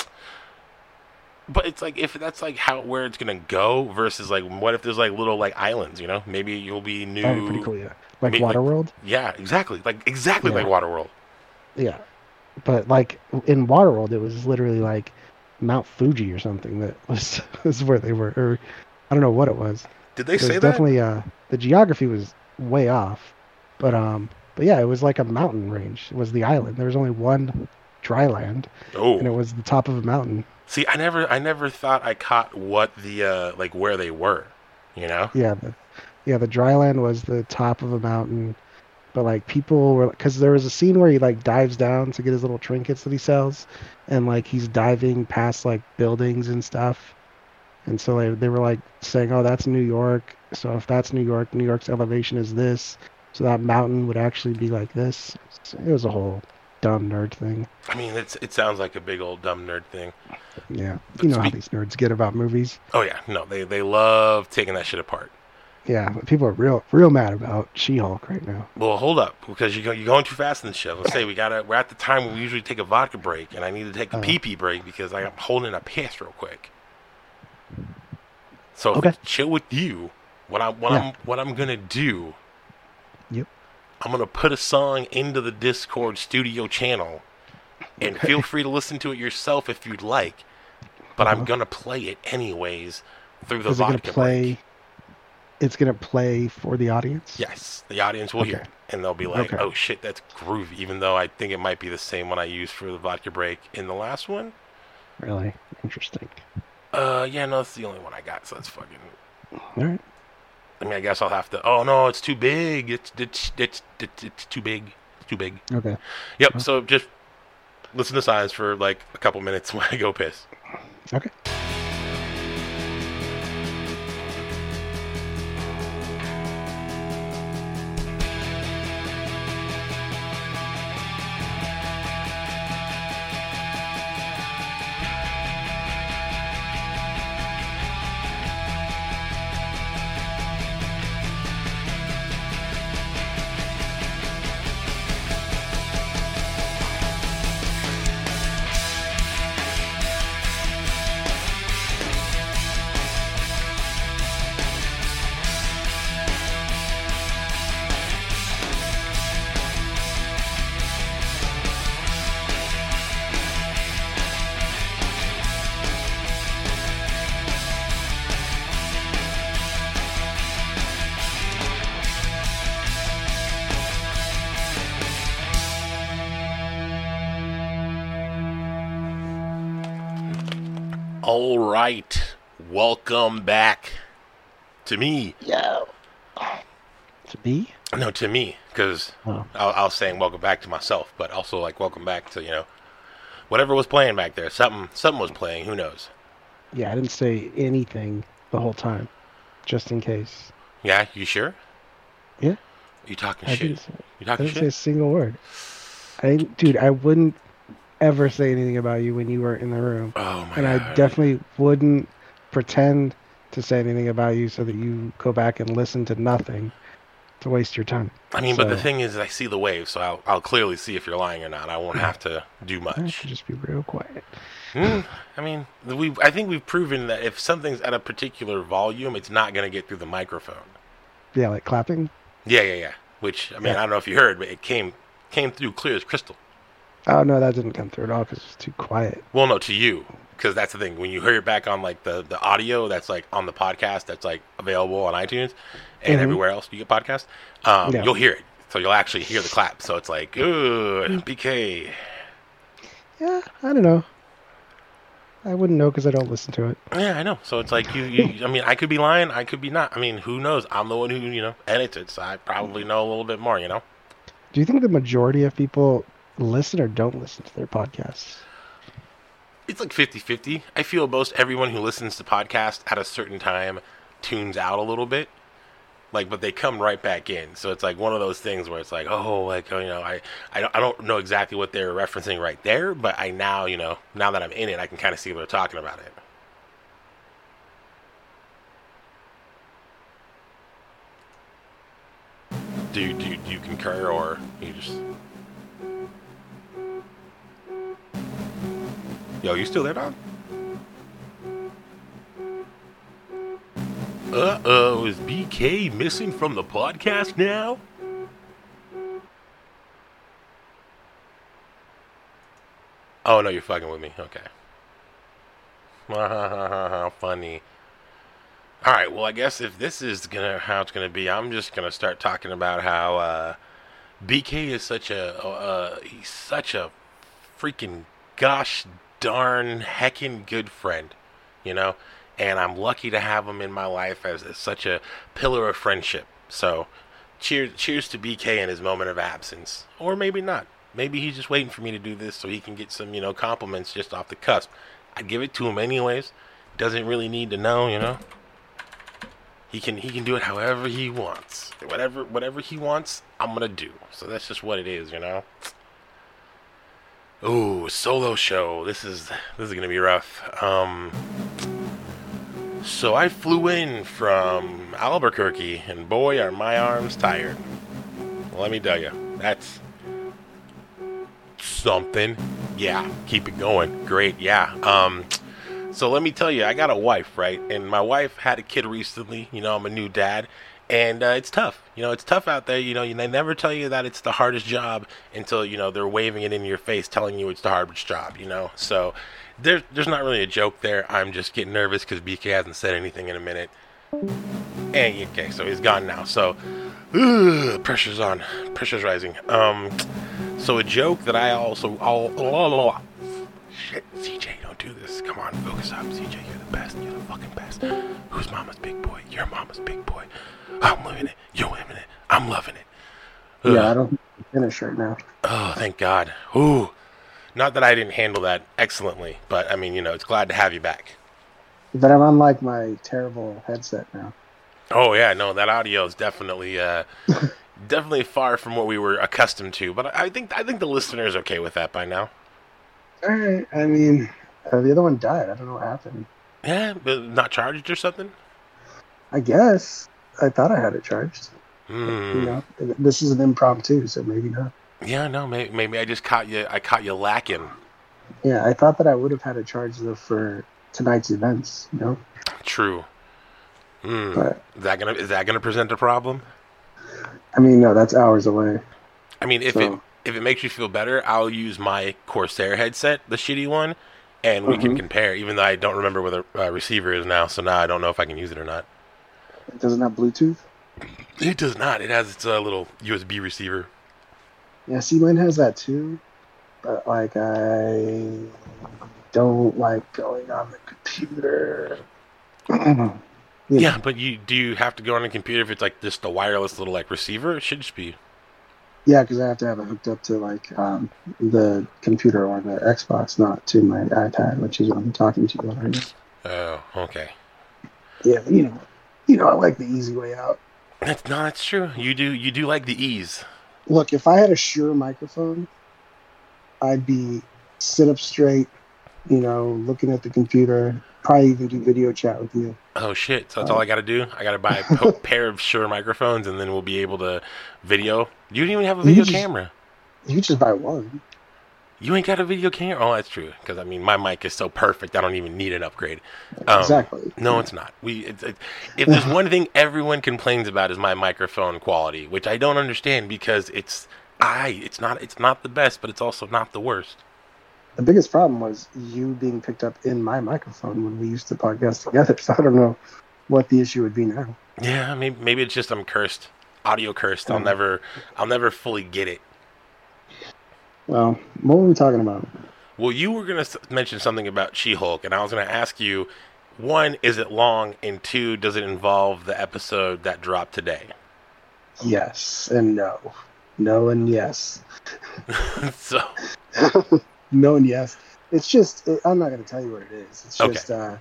But it's like if that's like how where it's gonna go versus like what if there's like little like islands, you know? Maybe you'll be new. Oh, pretty cool. Yeah, like Maybe, like- Waterworld. Yeah, exactly. Like exactly like Yeah. Waterworld. Yeah, but like in Waterworld, it was literally like Mount Fuji or something that was was where they were, or I don't know what it was. Did they It say that? definitely uh the geography was way off, but um but yeah, it was like a mountain range. It was the island. There was only one dry land, and it Oh, was the top of a mountain. see, I never, I never thought I caught what the uh like where they were. You know? Yeah, the yeah the dry land was the top of a mountain, but like people were because there was a scene where he like dives down to get his little trinkets that he sells, and like he's diving past like buildings and stuff, and so they they were like saying, oh that's New York. So if that's New York, New York's elevation is this. So that mountain would actually be like this. It was a whole dumb nerd thing. I mean, it's it sounds like a big old dumb nerd thing. Yeah, you know how these nerds get about movies. Oh yeah, no, they they love taking that shit apart. Yeah, but people are real real mad about She-Hulk right now. Well, hold up, because you go, you're going too fast in the show. Let's say we gotta. We're at the time where we usually take a vodka break, and I need to take a Oh. Uh-huh. pee pee break because I'm holding a piss real quick. So Okay. chill with you. What I'm what Yeah. I'm what I'm gonna do. I'm gonna put a song into the Discord studio channel, and feel free to listen to it yourself if you'd like. But I'm Uh-huh. gonna play it anyways through the Is it gonna vodka play? break. It's gonna play for the audience. Yes, the audience will hear it, and they'll be like, Okay. "Oh shit, that's groovy." Even though I think it might be the same one I used for the vodka break in the last one. Really interesting. Uh, yeah, no, it's the only one I got, so that's fucking. All right. I mean, I guess I'll have to. Oh no, it's too big. It's it's it's it's, it's too big. It's too big. Okay. Yep. Huh. So just listen to signs for like a couple minutes when I go piss. Okay. Welcome back to me. Yeah. To be? No, to me, because Oh. I, I was saying welcome back to myself, but also like welcome back to you know whatever was playing back there. Something something was playing. Who knows? Yeah, I didn't say anything the whole time, just in case. Yeah, you sure? Yeah. You talking I shit? didn't, say, You I talking didn't say a single word. I didn't, dude. I wouldn't ever say anything about you when you were in the room, Oh my and god! I definitely wouldn't pretend to say anything about you so that you go back and listen to nothing to waste your time. I mean, but the thing is, I see the wave, so I'll I'll clearly see if you're lying or not. I won't have to do I much. should just be real quiet. Hmm, I mean, we I think we've proven that if something's at a particular volume, it's not gonna get through the microphone. Yeah, like clapping. Yeah, yeah, yeah. Which I mean, Yeah. I don't know if you heard, but it came came through clear as crystal. Oh no, that didn't come through at all because it's too quiet. Well, no, to you, because that's the thing. When you hear it back on like the the audio that's like on the podcast that's like available on iTunes and Mhm. everywhere else you get podcasts, um, Yeah. you'll hear it. So you'll actually hear the clap. So it's like, ooh, BK. Yeah, I don't know. I wouldn't know because I don't listen to it. Yeah, I know. So it's like you, you. I mean, I could be lying. I could be not. I mean, who knows? I'm the one who you know edits it, so I probably know a little bit more. You know. Do you think the majority of people listen or don't listen to their podcasts? It's like 50-50 i feel most everyone who listens to podcasts at a certain time tunes out a little bit. Like but they come right back in. So it's like one of those things where it's like oh like oh, you know i i don't, I don't know exactly what they're referencing right there but i now you know now that i'm in it i can kind of see what they're talking about it. Do do do you concur or you just yo you still there dog Uh oh, is BK missing from the podcast now? Oh no, you're fucking with me. Okay. Funny. All right. Well, I guess if this is gonna how it's gonna be, I'm just gonna start talking about how uh, BK is such a uh, he's such a freaking gosh darn heckin' good friend, you know, and I'm lucky to have him in my life as, as such a pillar of friendship. So, cheers, cheers to BK in his moment of absence, or maybe not. Maybe he's just waiting for me to do this so he can get some, you know, compliments just off the cusp. I'd give it to him anyways. Doesn't really need to know, you know. He can he can do it however he wants. Whatever whatever he wants, I'm gonna do. So that's just what it is, you know. Ooh, solo show. This is this is gonna be rough. Um, so I flew in from Albuquerque, and boy, are my arms tired. Let me tell you, that's something. Yeah, keep it going. Great. Yeah. Um, so let me tell you, I got a wife, right? And my wife had a kid recently. You know, I'm a new dad, and uh, it's tough. You know, it's tough out there. You know, they never tell you that it's the hardest job until you know they're waving it in your face, telling you it's the hardest job. You know, so there's there's not really a joke there. I'm just getting nervous because BK hasn't said anything in a minute. And okay, so he's gone now. So ugh, pressure's on, pressure's rising. Um, so a joke that I also all shit, CJ, don't do this. Come on, focus up, CJ. You're the best. You're the fucking best. Who's mama's big boy? You're mama's big boy. I'm living it. You're living it. I'm loving it. Ugh. Yeah, I don't finish right now. Oh, thank God. Ooh. Not that I didn't handle that excellently, but I mean, you know, it's glad to have you back. But I'm unlike my terrible headset now. Oh yeah, no, that audio is definitely uh definitely far from what we were accustomed to, but I think I think the listener is okay with that by now. All right. I mean, uh, the other one died. I don't know what happened. Yeah, but not charged or something? I guess I thought I had it charged. Hmm. You know, this is an impromptu, so maybe not. Yeah, no, maybe, maybe I just caught you I caught you lacking. Yeah, I thought that I would have had it charged though for tonight's events. You know, True. Hmm. but Is that gonna is that gonna present a problem? I mean, no, that's hours away. I mean, if it if it makes you feel better, I'll use my Corsair headset, the shitty one, and we can Mhm. compare. Even though I don't remember where the uh, receiver is now, so now I don't know if I can use it or not. It doesn't have Bluetooth. It does not. It has its uh, little USB receiver. Yeah, see, mine has that too. But like, I don't like going on the computer. You Yeah, but you do you have to go on a computer if it's like just a wireless little like receiver? It should just be. Yeah, because I have to have it hooked up to like um, the computer or the Xbox, not to my iPad, which is what I'm talking to you on right now. Oh, okay. Yeah, you know, you know, I like the easy way out. That's no, that's true. You do you do like the ease. Look, if I had a Shure microphone, I'd be sit up straight, you know, looking at the computer, probably even do video chat with you. Oh shit! So that's all I got to do. I got to buy a po- pair of Shure microphones, and then we'll be able to video. You don't even have a You video just- camera. You just buy one. You ain't got a video camera. Oh, that's true. Because I mean, my mic is so perfect. I don't even need an upgrade. Um, exactly. No, it's not. We. It's, it, if there's one thing everyone complains about is my microphone quality, which I don't understand because it's I. It's not. It's not the best, but it's also not the worst. The biggest problem was you being picked up in my microphone when we used to podcast together. So I don't know what the issue would be now. Yeah, maybe maybe it's just I'm cursed, audio cursed. I'll never I'll never fully get it. Well, what were we talking about? Well, you were gonna mention something about She-Hulk, and I was gonna ask you, one, is it long, and two, does it involve the episode that dropped today? Yes and no. No and yes. so no and yes. It's just, it, I'm not going to tell you what it is. It's Okay. just, uh,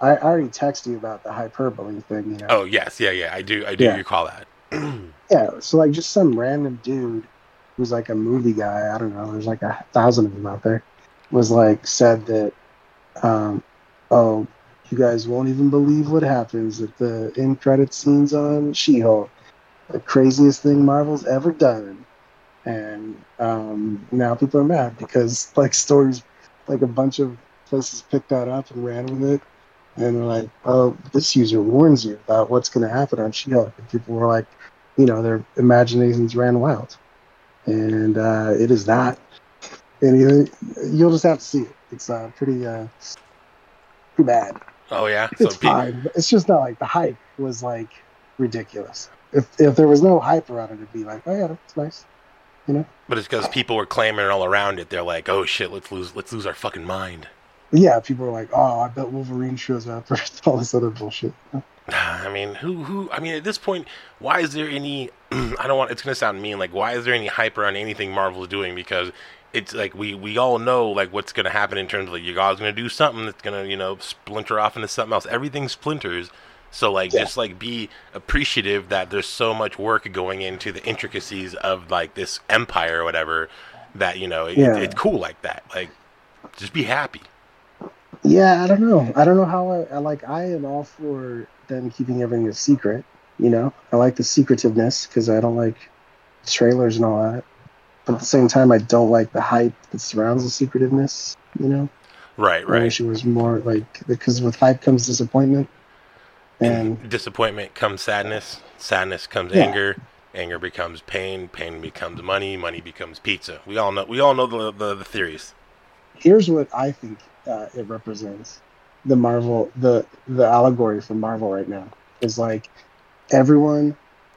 I, I already texted you about the hyperbole thing, you know. Oh yes, yeah, yeah, I do, I do Yeah. recall that. Yeah, so like just some random dude who's like a movie guy, I don't know, there's like a thousand of them out there, was like said that um oh, you guys won't even believe what happens at the end credit scenes on She Hulk. The craziest thing Marvel's ever done. And um now people are mad because like stories like a bunch of places picked that up and ran with it. and they're like, "Oh, this user warns you about what's going to happen on She-Hulk." And people were like, you know, their imaginations ran wild, and uh, it is not. And you, you'll just have to see it. It's uh, pretty, uh, pretty bad. Oh yeah, It's pe- fine. but It's just not like the hype was like ridiculous. If if there was no hype around it, it'd be like, oh yeah, that's nice. But it's because people were clamoring all around it. They're like, "Oh shit, let's lose, let's lose our fucking mind." Yeah, people were like, oh, I bet Wolverine shows up or all this other bullshit. I mean, who, who? I mean, at this point, why is there any? I don't want. It's gonna sound mean. Like, why is there any hype around anything Marvel's doing? Because it's like we we all know like what's gonna happen in terms of like you guys gonna do something that's gonna you know splinter off into something else. Everything splinters. So like, Yeah. just like be appreciative that there's so much work going into the intricacies of like this empire or whatever. That you know, it, Yeah. it's cool like that. Like, just be happy. Yeah, I don't know. I don't know how I, I like. I am all for them keeping everything a secret. You know, I like the secretiveness because I don't like trailers and all that. But at the same time, I don't like the hype that surrounds the secretiveness. You know, Right, I right. wish it was more like because with hype comes disappointment. And disappointment comes sadness. Sadness comes Yeah. anger. Anger becomes pain. Pain becomes money. Money becomes pizza. We all know we all know the the, the theories. Here's what I think uh, it represents: the Marvel, the the allegory for Marvel right now is like everyone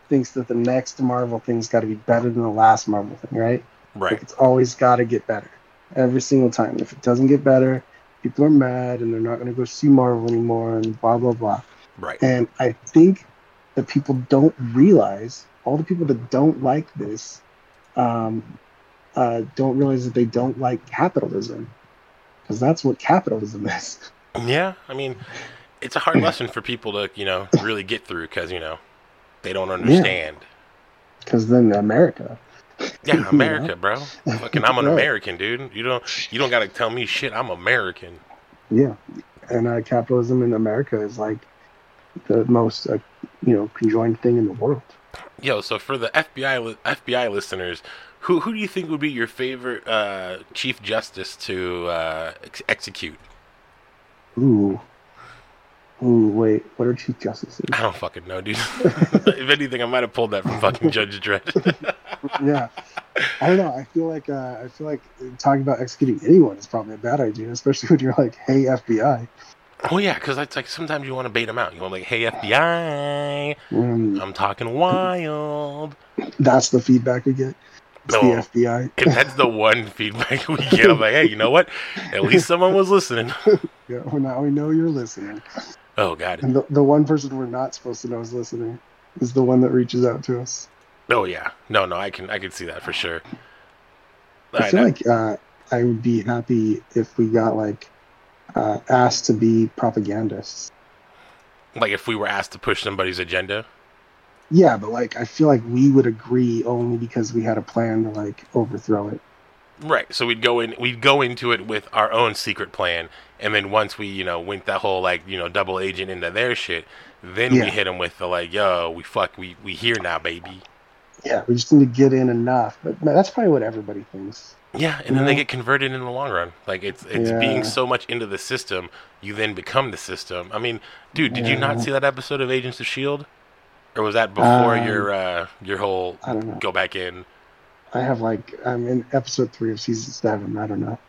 thinks that the next Marvel thing's got to be better than the last Marvel thing, right? Like right it's always got to get better. Every single time. If it doesn't get better, people are mad and they're not going to go see Marvel anymore and blah blah blah. Right. And I think that people don't realize all the people that don't like this um, uh, don't realize that they don't like capitalism because that's what capitalism is. yeah i mean it's a hard lesson for people to you know really get through because you know they don't understand. Because then America, yeah, You know? america bro. Fucking i'm an Right. american dude. You don't you don't gotta tell me shit i'm american. Yeah, and uh, capitalism in America is like the most uh, you know conjoined thing in the world. yo so for the fbi li- fbi listeners who, who do you think would be your favorite uh, chief justice to uh, ex- execute Ooh, ooh, wait, what are chief justices? I don't fucking know, dude. if anything, I might have pulled that from fucking Judge Dredd. yeah, I don't know. I feel like uh, I feel like talking about executing anyone is probably a bad idea, especially when you're like, "Hey FBI." Oh yeah, because it's like sometimes you want to bait them out. You want like, hey FBI, Mm, I'm talking wild. that's the feedback we get. No. the FBI. If that's the one feedback we get, I'm like, hey, you know what? At least someone was listening. Yeah, well, now we know you're listening. Oh god. And the, the one person we're not supposed to know is listening is the one that reaches out to us. Oh yeah. No, no, I can I can see that for sure. I Alright, feel I- like uh, I would be happy if we got like uh, asked to be propagandists. like if we were asked to push somebody's agenda. Yeah, but like I feel like we would agree only because we had a plan to like overthrow it. Right. So we'd go in we'd go into it with our own secret plan and then once we, you know, went that whole like, you know, double agent into their shit, then we hit them with the like, yo, we fuck we we here now, baby. Yeah, we just need to get in enough. But man, that's probably what everybody thinks. Yeah, and then they get converted in the long run. Like it's it's Yeah. being so much into the system, you then become the system. I mean, dude, did you not see that episode of Agents of Shield? Or was that before Um, your uh your whole I don't know. go back in? I have like I'm in episode three of season seven. I don't know.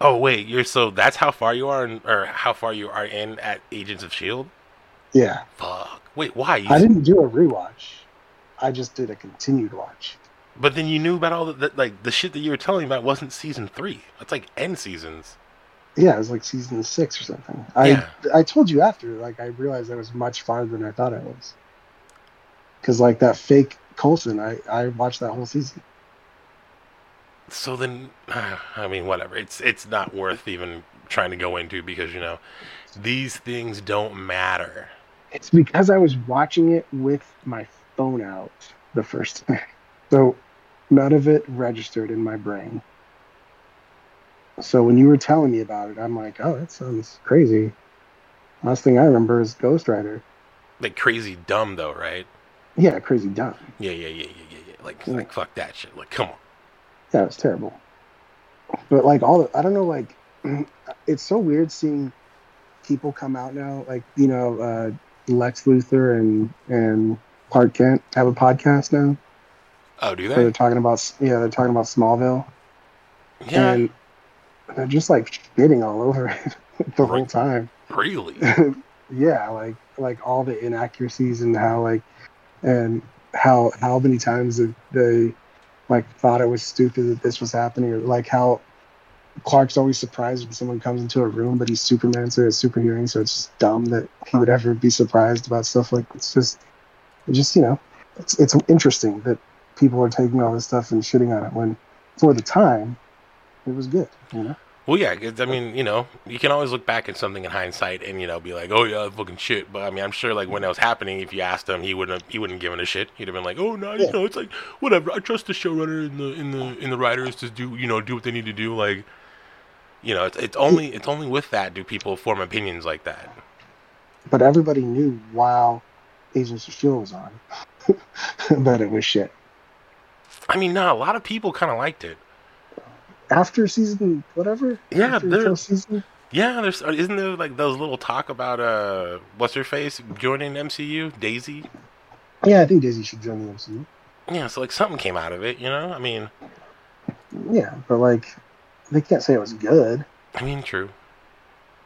Oh wait, you're so that's how far you are in, or how far you are in at Agents of Shield? Yeah, Fuck. Wait, why? You I didn't do a rewatch. I just did a continued watch. But then you knew about all the, the like the shit that you were telling me about wasn't season three. That's like end seasons. Yeah, it was like season six or something. I Yeah. I told you after, like I realized I was much farther than I thought I was. Because like that fake Coulson, I I watched that whole season. So then, I mean, whatever. It's it's not worth even trying to go into because you know these things don't matter. It's because I was watching it with my phone out the first time, so none of it registered in my brain. So when you were telling me about it, I'm like, oh, that sounds crazy. Last thing I remember is Ghost Rider. Like crazy dumb though, right? Yeah, crazy dumb. Yeah, yeah, yeah, yeah, yeah, yeah. Like Yeah. like fuck that shit. Like come on. Yeah, it was terrible. But like all the, I don't know, like it's so weird seeing people come out now, like you know, uh, Lex Luthor and and Clark Kent have a podcast now. Oh, do where They're talking about yeah, they're talking about Smallville, Yeah, and they're just like shitting all over it the whole time. really. yeah, like like all the inaccuracies and how like and how how many times they like thought it was stupid that this was happening or like how Clark's always surprised when someone comes into a room but he's Superman so it's super hearing so it's just dumb that he would ever be surprised about stuff like it's just it's just you know it's it's interesting that people are taking all this stuff and shitting on it when for the time it was good you know Well, yeah, I mean, you know, you can always look back at something in hindsight and you know be like, oh yeah, fucking shit. But I mean, I'm sure like when that was happening, if you asked him, he wouldn't have, he wouldn't have given a shit. He'd have been like, oh no, you know, it's like whatever. I trust the showrunner and the in the in the writers to do you know do what they need to do. Like, you know, it's it's only it's only with that do people form opinions like that. but everybody knew while Agents of Shield was on that it was shit. I mean, nah, a lot of people kind of liked it. After season whatever, Yeah, after there- season, Yeah, there's uh, isn't there like those little talk about uh what's her face joining MCU, Daisy. yeah, I think Daisy should join the MCU. Yeah, so like something came out of it, you know. I mean, Yeah, but like they can't say it was good. I mean, true,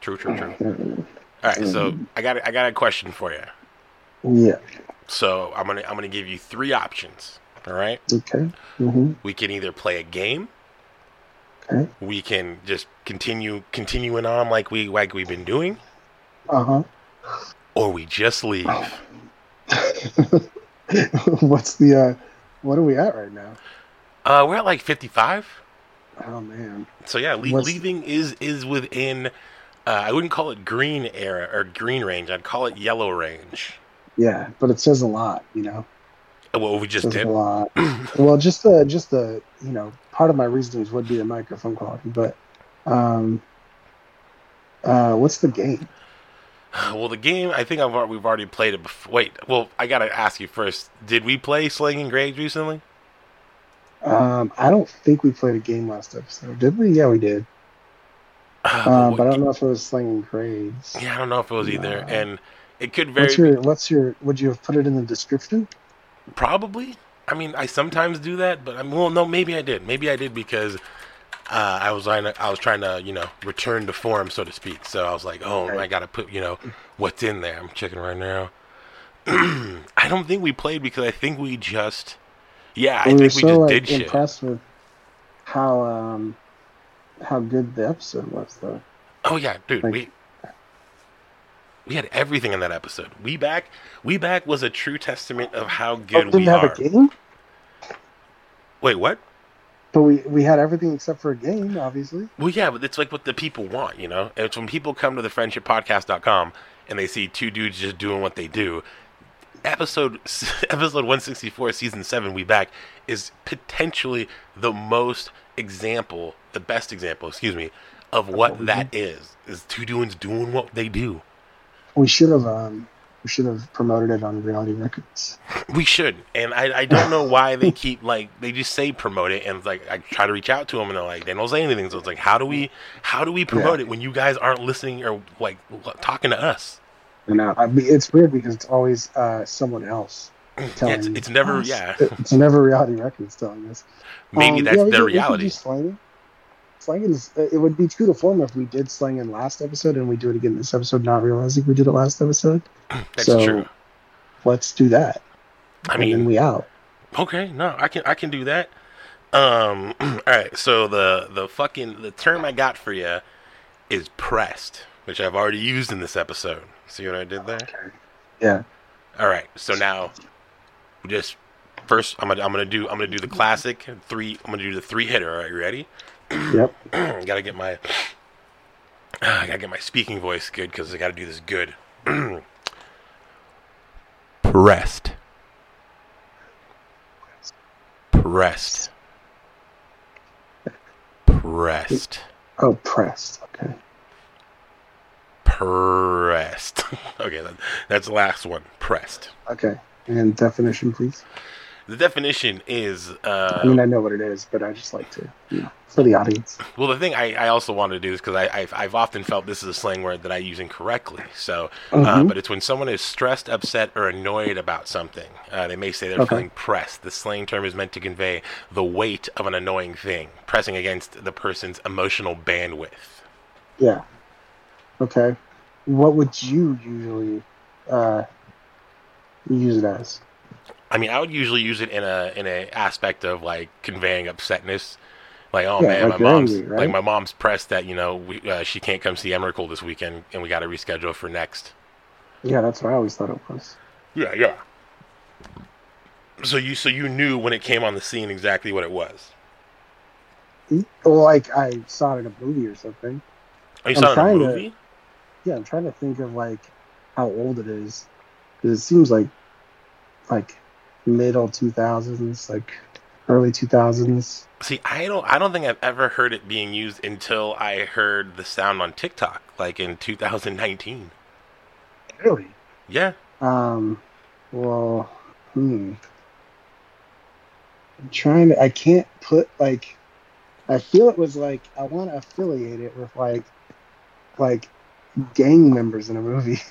true, true, true. All right, so I got I got a question for you. Yeah. So I'm gonna I'm gonna give you three options. All right, Okay. hmm we can either play a game, Okay. we can just continue continuing on like we like we've been doing, Uh huh. or we just leave. What's the uh what are we at right now? Uh, we're at like 55. Oh man. So yeah, le- leaving is is within. Uh, I wouldn't call it green era or green range. I'd call it yellow range. Yeah, but it says a lot, you know. What we just did. a lot. well, just the just the you know part of my reasonings would be the microphone quality, but um, uh, what's the game? Well, the game. I think I've we've already played it. before. Wait. Well, I gotta ask you first. Did we play Slinging Grades recently? Um, I don't think we played a game last episode, did we? Yeah, we did. Uh, Uh, what but I don't know if it was slinging grades. Yeah, I don't know if it was either, No. and it could very What's your What's your? Would you have put it in the description? Probably. I mean, I sometimes do that, but I'm well. No, maybe I did. Maybe I did because uh, I was trying to, I was trying to, you know, return to form, so to speak. So I was like, oh. I gotta put, you know, what's in there. I'm checking right now. I don't think we played because I think we just, yeah, I we think we so just like did shit. impressed with how um how good the episode was, though. Oh yeah, dude, Like- we we had everything in that episode. We back, we back was a true testament of how Oh, good didn't we have are. a game, Wait, what? but we we had everything except for a game, obviously. Well, yeah, but it's like what the people want, you know? It's when people come to the friendshippodcast.com and they see two dudes just doing what they do. Episode episode 164, season 7, We Back, is potentially the most example, the best example, excuse me, of what what that is. Is two dudes doing what they do. We should have um we should have promoted it on Reality Records. We should. And I, I don't know why they keep, like, they just say promote it. And, like, I try to reach out to them and they're like, they don't say anything. So it's like, how do we, how do we promote Yeah. it when you guys aren't listening or, like, talking to us? Uh, I mean, it's weird because it's always uh someone else Yeah, telling. it's, it's never, us. yeah. It's never Reality Records telling us. Maybe Um, that's yeah, their could- we could reality. Slanging. It would be true to form if we did slang in last episode and we do it again this episode, not realizing we did it last episode. That's so- true. Let's do that. I and then mean, we out. okay, no, I can, I can do that. Um, all right. So the, the fucking, the term I got for you is pressed, which I've already used in this episode. See what I did there? Okay. Yeah. All right. So now, just first, I'm gonna, I'm gonna do, I'm gonna do the classic three. I'm gonna do the three hitter. All right, you ready? Yep. gotta get my I gotta get my speaking voice good because I gotta do this good. Pressed. Pressed. Pressed. Oh, pressed. Okay. Pressed. okay, that, that's the last one. Pressed. Okay. And definition, please. The definition is. Uh, I mean, I know what it is, but I just like to, you know, for the audience. Well, the thing I, I also wanted to do is because I've, I've often felt this is a slang word that I use incorrectly. So, uh, Mhm. but it's when someone is stressed, upset, or annoyed about something. Uh, they may say they're Okay. feeling pressed. The slang term is meant to convey the weight of an annoying thing, pressing against the person's emotional bandwidth. Yeah. Okay. What would you usually uh, use it as? I mean, I would usually use it in a in a aspect of like conveying upsetness. Like, oh Yeah, man, like my mom's angry, right? like my mom's pressed that you know we, uh, she can't come see Emrakul this weekend, and we got to reschedule for next. Yeah, that's what I always thought it was. Yeah, yeah. So you so you knew when it came on the scene exactly what it was. Well, like I saw it in a movie or something. Are you I'm saw it in a trying to- movie? Yeah, I'm trying to think of like how old it is because it seems like like middle 2000s, like early 2000s. See, I don't I don't think I've ever heard it being used until I heard the sound on TikTok, like in 2019. Really? Yeah. Um. Well, hmm. I'm trying to. I can't put like. I feel it was like I want to affiliate it with like, like, gang members in a movie.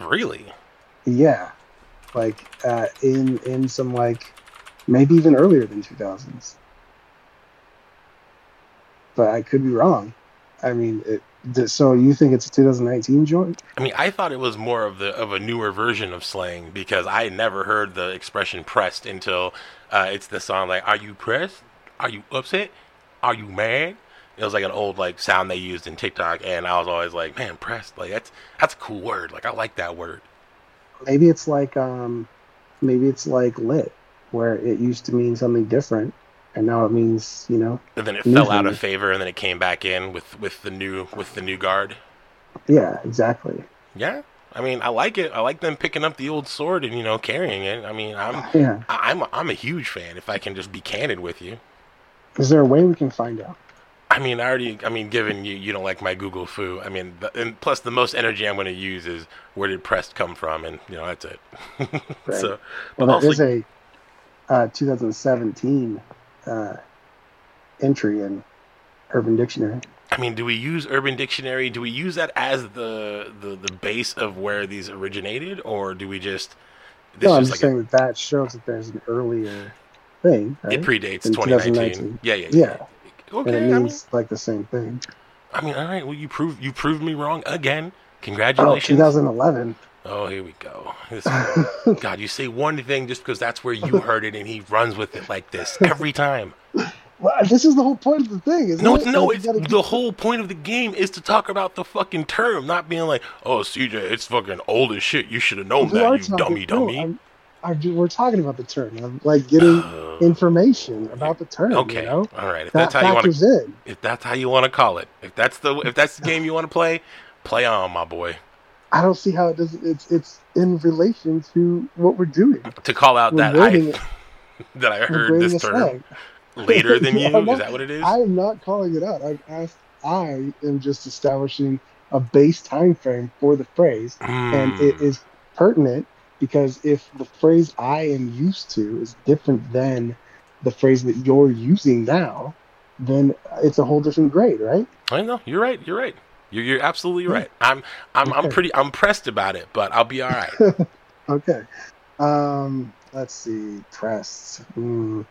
Really? yeah, like uh, in in some like, maybe even earlier than 2000s. But I could be wrong. I mean, it, so you think it's a 2019 joint? I mean, I thought it was more of the of a newer version of slang because I never heard the expression "pressed" until uh, it's the song like "Are you pressed? Are you upset? Are you mad?" It was like an old like sound they used in TikTok, and I was always like, "Man, pressed! Like that's that's a cool word. Like I like that word." Maybe it's like um maybe it's like lit where it used to mean something different and now it means you know And then it fell out of favor, and then it came back in with with the new with the new guard. yeah exactly Yeah, I mean, I like it. I like them picking up the old sword and you know carrying it. I mean, I'm yeah I'm I'm a huge fan. If I can just be candid with you. is there a way we can find out I mean, I already. I mean, given you, you don't like my Google fu. I mean, the, and plus the most energy I'm going to use is where did pressed come from, and you know that's it. Right. so, well but there also, is a uh 2017 uh entry in urban dictionary I mean, do we use Urban Dictionary? Do we use that as the the, the base of where these originated, or do we just? This no i'm just like saying that that shows that there's an earlier thing right? it predates In 2019. 2019. Yeah, yeah, yeah Okay, and it I mean, means like the same thing I mean, all right. Well, you proved you proved me wrong again. Oh, Congratulations. oh 2011 Oh, here we go. This, God, you say one thing just because that's where you heard it, and he runs with it like this every time. well, this is the whole point of the thing isn't No, it? no, Like, it's you gotta the whole point of the game is to talk about the fucking term, not being like, "Oh, CJ, it's fucking old as shit. You should have known We that, you talking- dummy, no, dummy." I'm, I'm, ju- we're talking about the term. I'm like getting Uh, information about the term. okay, You know? all right. If That that's how you want to, if that's how you want to call it, if that's the if that's the game you want to play, play on, my boy. I don't see how it does. It's it's in relation to what we're doing. To call out We're that I that I heard this term later than you. I'm Is that what it is? I am not calling it out. I've asked. I am just establishing a base time frame for the phrase, and it Hmm. pertinent because if the phrase I am used to is different than the phrase that you're using now, then it's a whole different grade, right? I know you're right. You're right. You're, you're absolutely right. I'm I'm I'm pretty I'm pressed about it, but I'll be all right. Okay. Um, let's see. Pressed. Mm.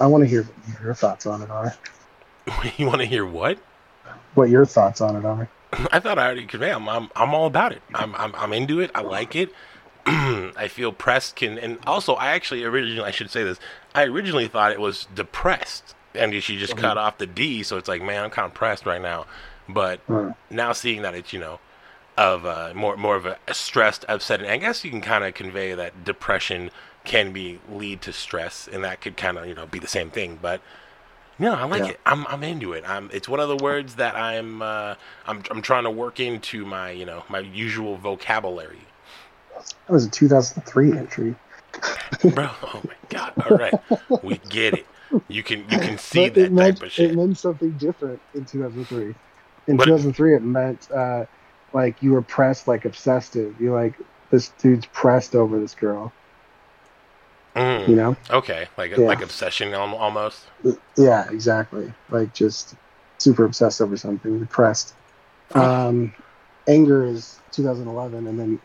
I want to hear what your thoughts on it are. you want to hear what? What your thoughts on it are. I thought I already conveyed. I'm, I'm I'm all about it. I'm I'm I'm into it. I like it. I feel pressed can and also I actually originally I should say this. I originally thought it was depressed. And she just Mhm. cut off the D, so it's like, man, I'm kind of pressed right now. But Uh, now seeing that it's, you know, of uh, more more of a stressed, upset, and I guess you can kind of convey that depression can be lead to stress, and that could kind of you know be the same thing. But no, I like Yeah. it. I'm I'm into it. I'm. It's one of the words that I'm uh, I'm I'm trying to work into my you know my usual vocabulary. that was a 2003 entry. Bro, oh my god! All right, we get it. You can you can see But that it meant, type of shit. It meant something different in 2003. In What- 2003, it meant uh, like you were pressed, like obsessive. You like this dude's pressed over this girl. Mm, You know? Okay, like Yeah. like obsession almost. Yeah, exactly. Like just super obsessed over something, depressed. Um, anger is 2011, and then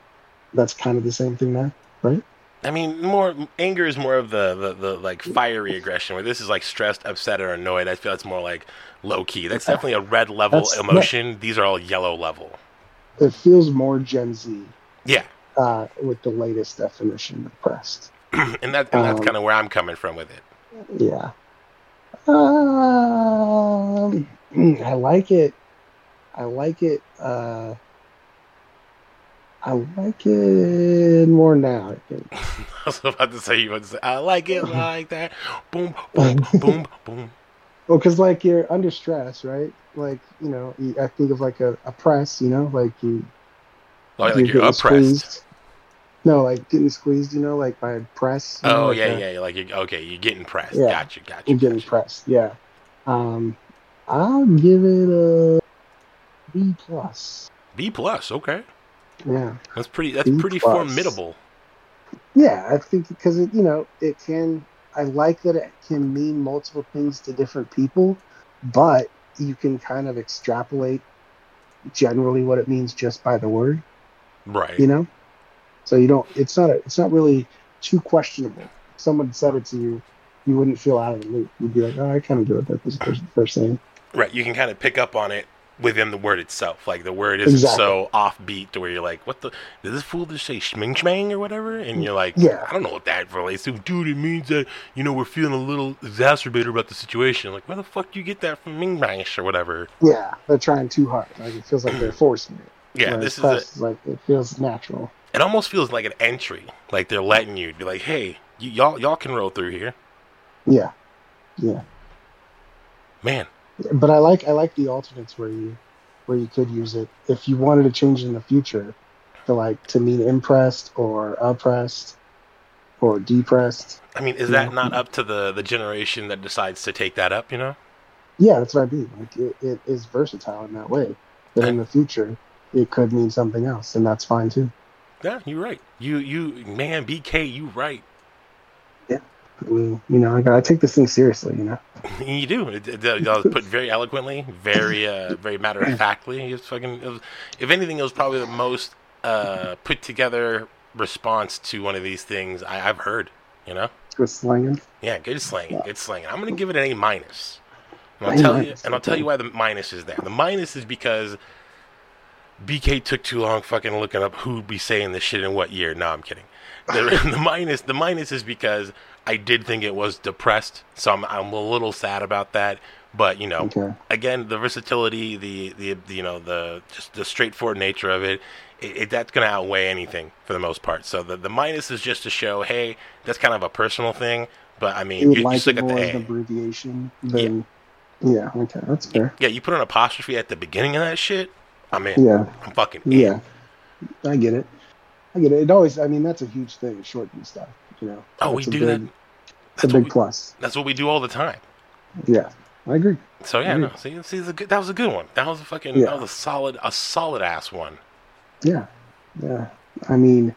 that's kind of the same thing now, right? I mean, more anger is more of the, the, the like fiery aggression, where this is like stressed, upset, or annoyed. I feel it's more like low key. That's definitely a red level That's- emotion. These are all yellow level. It feels more Gen Z Yeah, uh, with the latest definition of depressed. and that and that's Um, kind of where I'm coming from with it. Yeah. Um, I like it. I like it. Uh, I like it more now. I think. I was about to say you would say I like it like that. Boom, boom, boom, boom. Well, because like you're under stress, right? Like you know, I think of like a, a press. You know, like you Like, like you're oppressed. squeezed. No, like getting squeezed. You know, like by a press. know, Oh like yeah, yeah. Like you're, okay, you're getting pressed. Yeah. Gotcha, gotcha. You're getting gotcha. pressed. Yeah. Um, I'll give it a B plus. B plus. Okay, Yeah. that's pretty. That's B pretty plus. formidable. Yeah, I think because it, you know, it can. I like that it can mean multiple things to different people, but you can kind of extrapolate generally what it means just by the word, Right. you know. So you don't. It's not. A, it's not really too questionable. If someone said it to you, you wouldn't feel out of the loop. You'd be like, "Oh, I kind of do what that was they're, they're saying." Right. You can kind of pick up on it within the word itself. Like the word isn't Exactly. so offbeat to where you're like, what the? Did this fool just say schming schmang or whatever? And you're like, Yeah. I don't know what that relates to. Dude, it means that, you know, we're feeling a little exacerbated about the situation. Like, where the fuck do you get that from Ming or whatever? Yeah, they're trying too hard. Like it feels like they're forcing it. Yeah, Whereas this is a, like it feels natural. It almost feels like an entry. Like they're letting you be like, hey, y- y'all y'all can roll through here. Yeah, yeah. Man, But I like I like the alternates where you where you could use it if you wanted to change it in the future to like to mean impressed or oppressed or depressed. I mean, is that not up to the the generation that decides to take that up? You know? Yeah, that's what I mean. Like it, it is versatile in that way. But in the future, it could mean something else, and that's fine too. Yeah, you're right. You you man, BK, you right. I mean, you know, I gotta take this thing seriously. You know. You do. It, it, it was put very eloquently, very uh, very matter of factly. It's fucking. It was, if anything, it was probably the most uh, put together response to one of these things I, I've heard. You know? With slanging. Yeah, good slanging, good slanging. I'm gonna give it an A minus. And I'll tell you, minus, and I'll tell you why the minus is there. The minus is because BK took too long fucking looking up who'd be saying this shit in what year. No, I'm kidding. The, the minus, the minus is because I did think it was depressed, so I'm, I'm a little sad about that. But you know, Okay. again, the versatility, the, the the you know the just the straightforward nature of it, it, it that's gonna outweigh anything for the most part. So the the minus is just to show, hey, that's kind of a personal thing. But I mean, You you, like still it the A. abbreviation than. Yeah. Okay, that's fair. Yeah, you put an apostrophe at the beginning of that shit. I'm in. Yeah. I'm fucking in. Yeah. I get it. I get it. It always. I mean, that's a huge thing. Shortening stuff. You know. Oh, we That's a do big, that. It's a big we, plus. that's what we do all the time. Yeah, I agree. So yeah, Mhm. no, see, see, the that was a good one. That was a fucking, Yeah. that was a solid, a solid ass one. Yeah, yeah. I mean,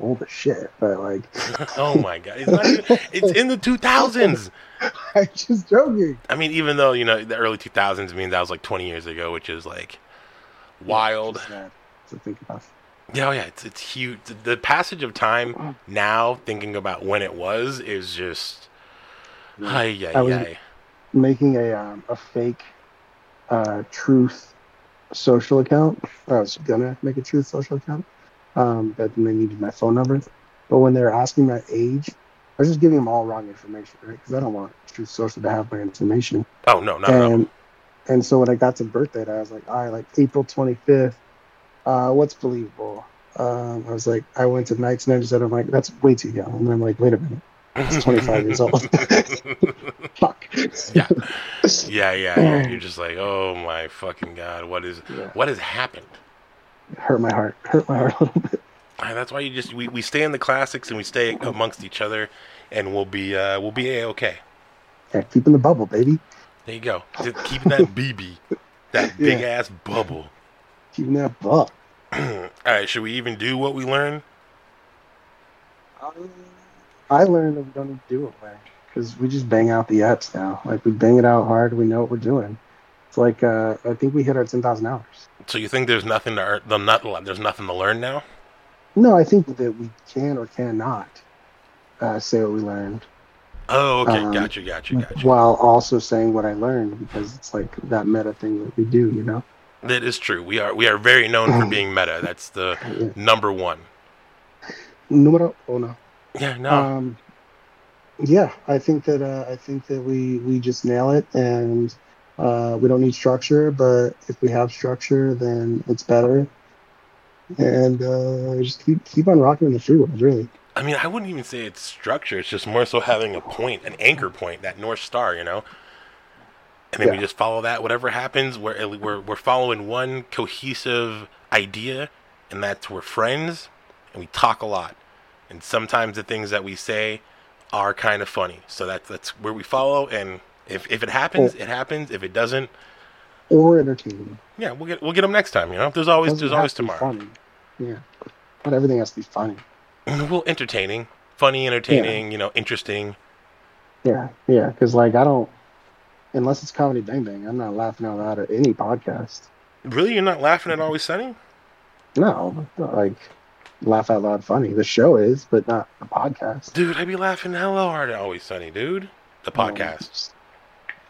all the shit, but like, oh my god, it's not even, it's in the 2000s. I'm just joking. I mean, even though you know the early 2000s means that was like 20 years ago, which is like wild. Just to think about. Yeah, oh yeah, it's it's huge. The, passage of time now, thinking about when it was, is just, ay I was- ay. Making a um, a fake uh, truth social account. I was gonna make a truth social account, um, but then they needed my phone number. But when they were asking my age, I was just giving them all wrong information, right? Because I don't want Truth Social to have my information. Oh no, no, no. And and so when I got to birthday, I was like, all right, like April twenty fifth. Uh, what's believable? Um, I was like, I went to Nights and I just said, I'm like, that's way too young. And I'm like, wait a minute, it's 25 years old. Fuck. Yeah. yeah, yeah, yeah. You're just like, oh my fucking god, what is, Yeah. what has happened? Hurt my heart. Hurt my heart a little bit. Uh, that's why you just we, we stay in the classics and we stay amongst each other, and we'll be uh we'll be a okay. Yeah, keep in the bubble, baby. There you go. Just keeping that BB, that big Yeah. ass bubble. Keeping that buck. All right, should we even do what we learned? I learned that we don't need to do it because we just bang out the eps now. Like we bang it out hard. We know what we're doing. It's like uh, I think we hit our ten thousand hours. So you think there's nothing to earn, the not, there's nothing to learn now? No, I think that we can or cannot uh, say what we learned. Oh, okay, Um, gotcha, gotcha, gotcha. While also saying what I learned because it's like that meta thing that we do, you know. That is true. We are we are very known for being meta. That's the Yeah. number one. Numero uno. Yeah, no. Um, yeah, I think that uh, I think that we we just nail it, and uh, we don't need structure. But if we have structure, then it's better. And uh, just keep keep on rocking in the free world, really. I mean, I wouldn't even say it's structure. It's just more so having a point, an anchor point, that north star, you know. And then we just follow that. Whatever happens, we're we're we're following one cohesive idea, and that's we're friends, and we talk a lot. And sometimes the things that we say are kind of funny. So that's that's where we follow. And if if it happens, it happens. If it doesn't, Or entertaining. yeah, we'll get we'll get them next time. You know, there's always there's always to tomorrow. Funny. Yeah, but everything has to be funny. well, entertaining, funny, entertaining. You know, interesting. Yeah, yeah, because like I don't, unless it's comedy bang bang, I'm not laughing out loud at any podcast. Really, you're not laughing at Always Sunny? No, like laugh out loud funny. The show is, but not the podcast. Dude, I'd be laughing hella hard at Always Sunny, dude. The podcast.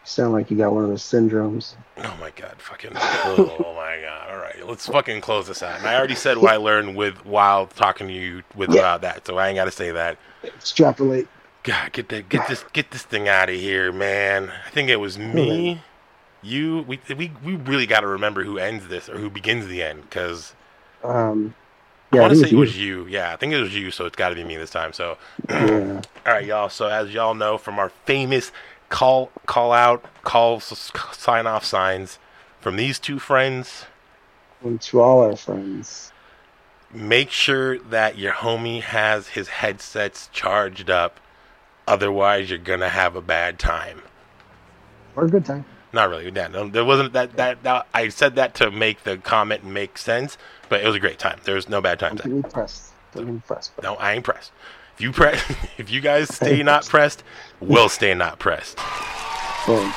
Sound like you got one of those syndromes. Oh my god, fucking. Oh my god. All right, let's fucking close this out. And I already said what I learned with while talking to you with Yeah. about that, so I ain't got to say that. Extrapolate. God, get that, get this, get this thing out of here, man. I think it was me, you. We we we really got to remember who ends this or who begins the end, because Um, I want to say it was you. Yeah, I think it was you, so it's got to be me this time. So. Yeah. All right, y'all. So as y'all know from our famous call call out call sign off signs from these two friends, And to all our friends, make sure that your homie has his headsets charged up. Otherwise, you're gonna have a bad time. or a good time. Not really. Yeah, no, there wasn't that, that that I said that to make the comment make sense, but it was a great time. There was no bad times. Don't get me pressed. Don't get me pressed. No, I ain't pressed. If you press, if you guys stay not pressed, we'll stay not pressed. Boom.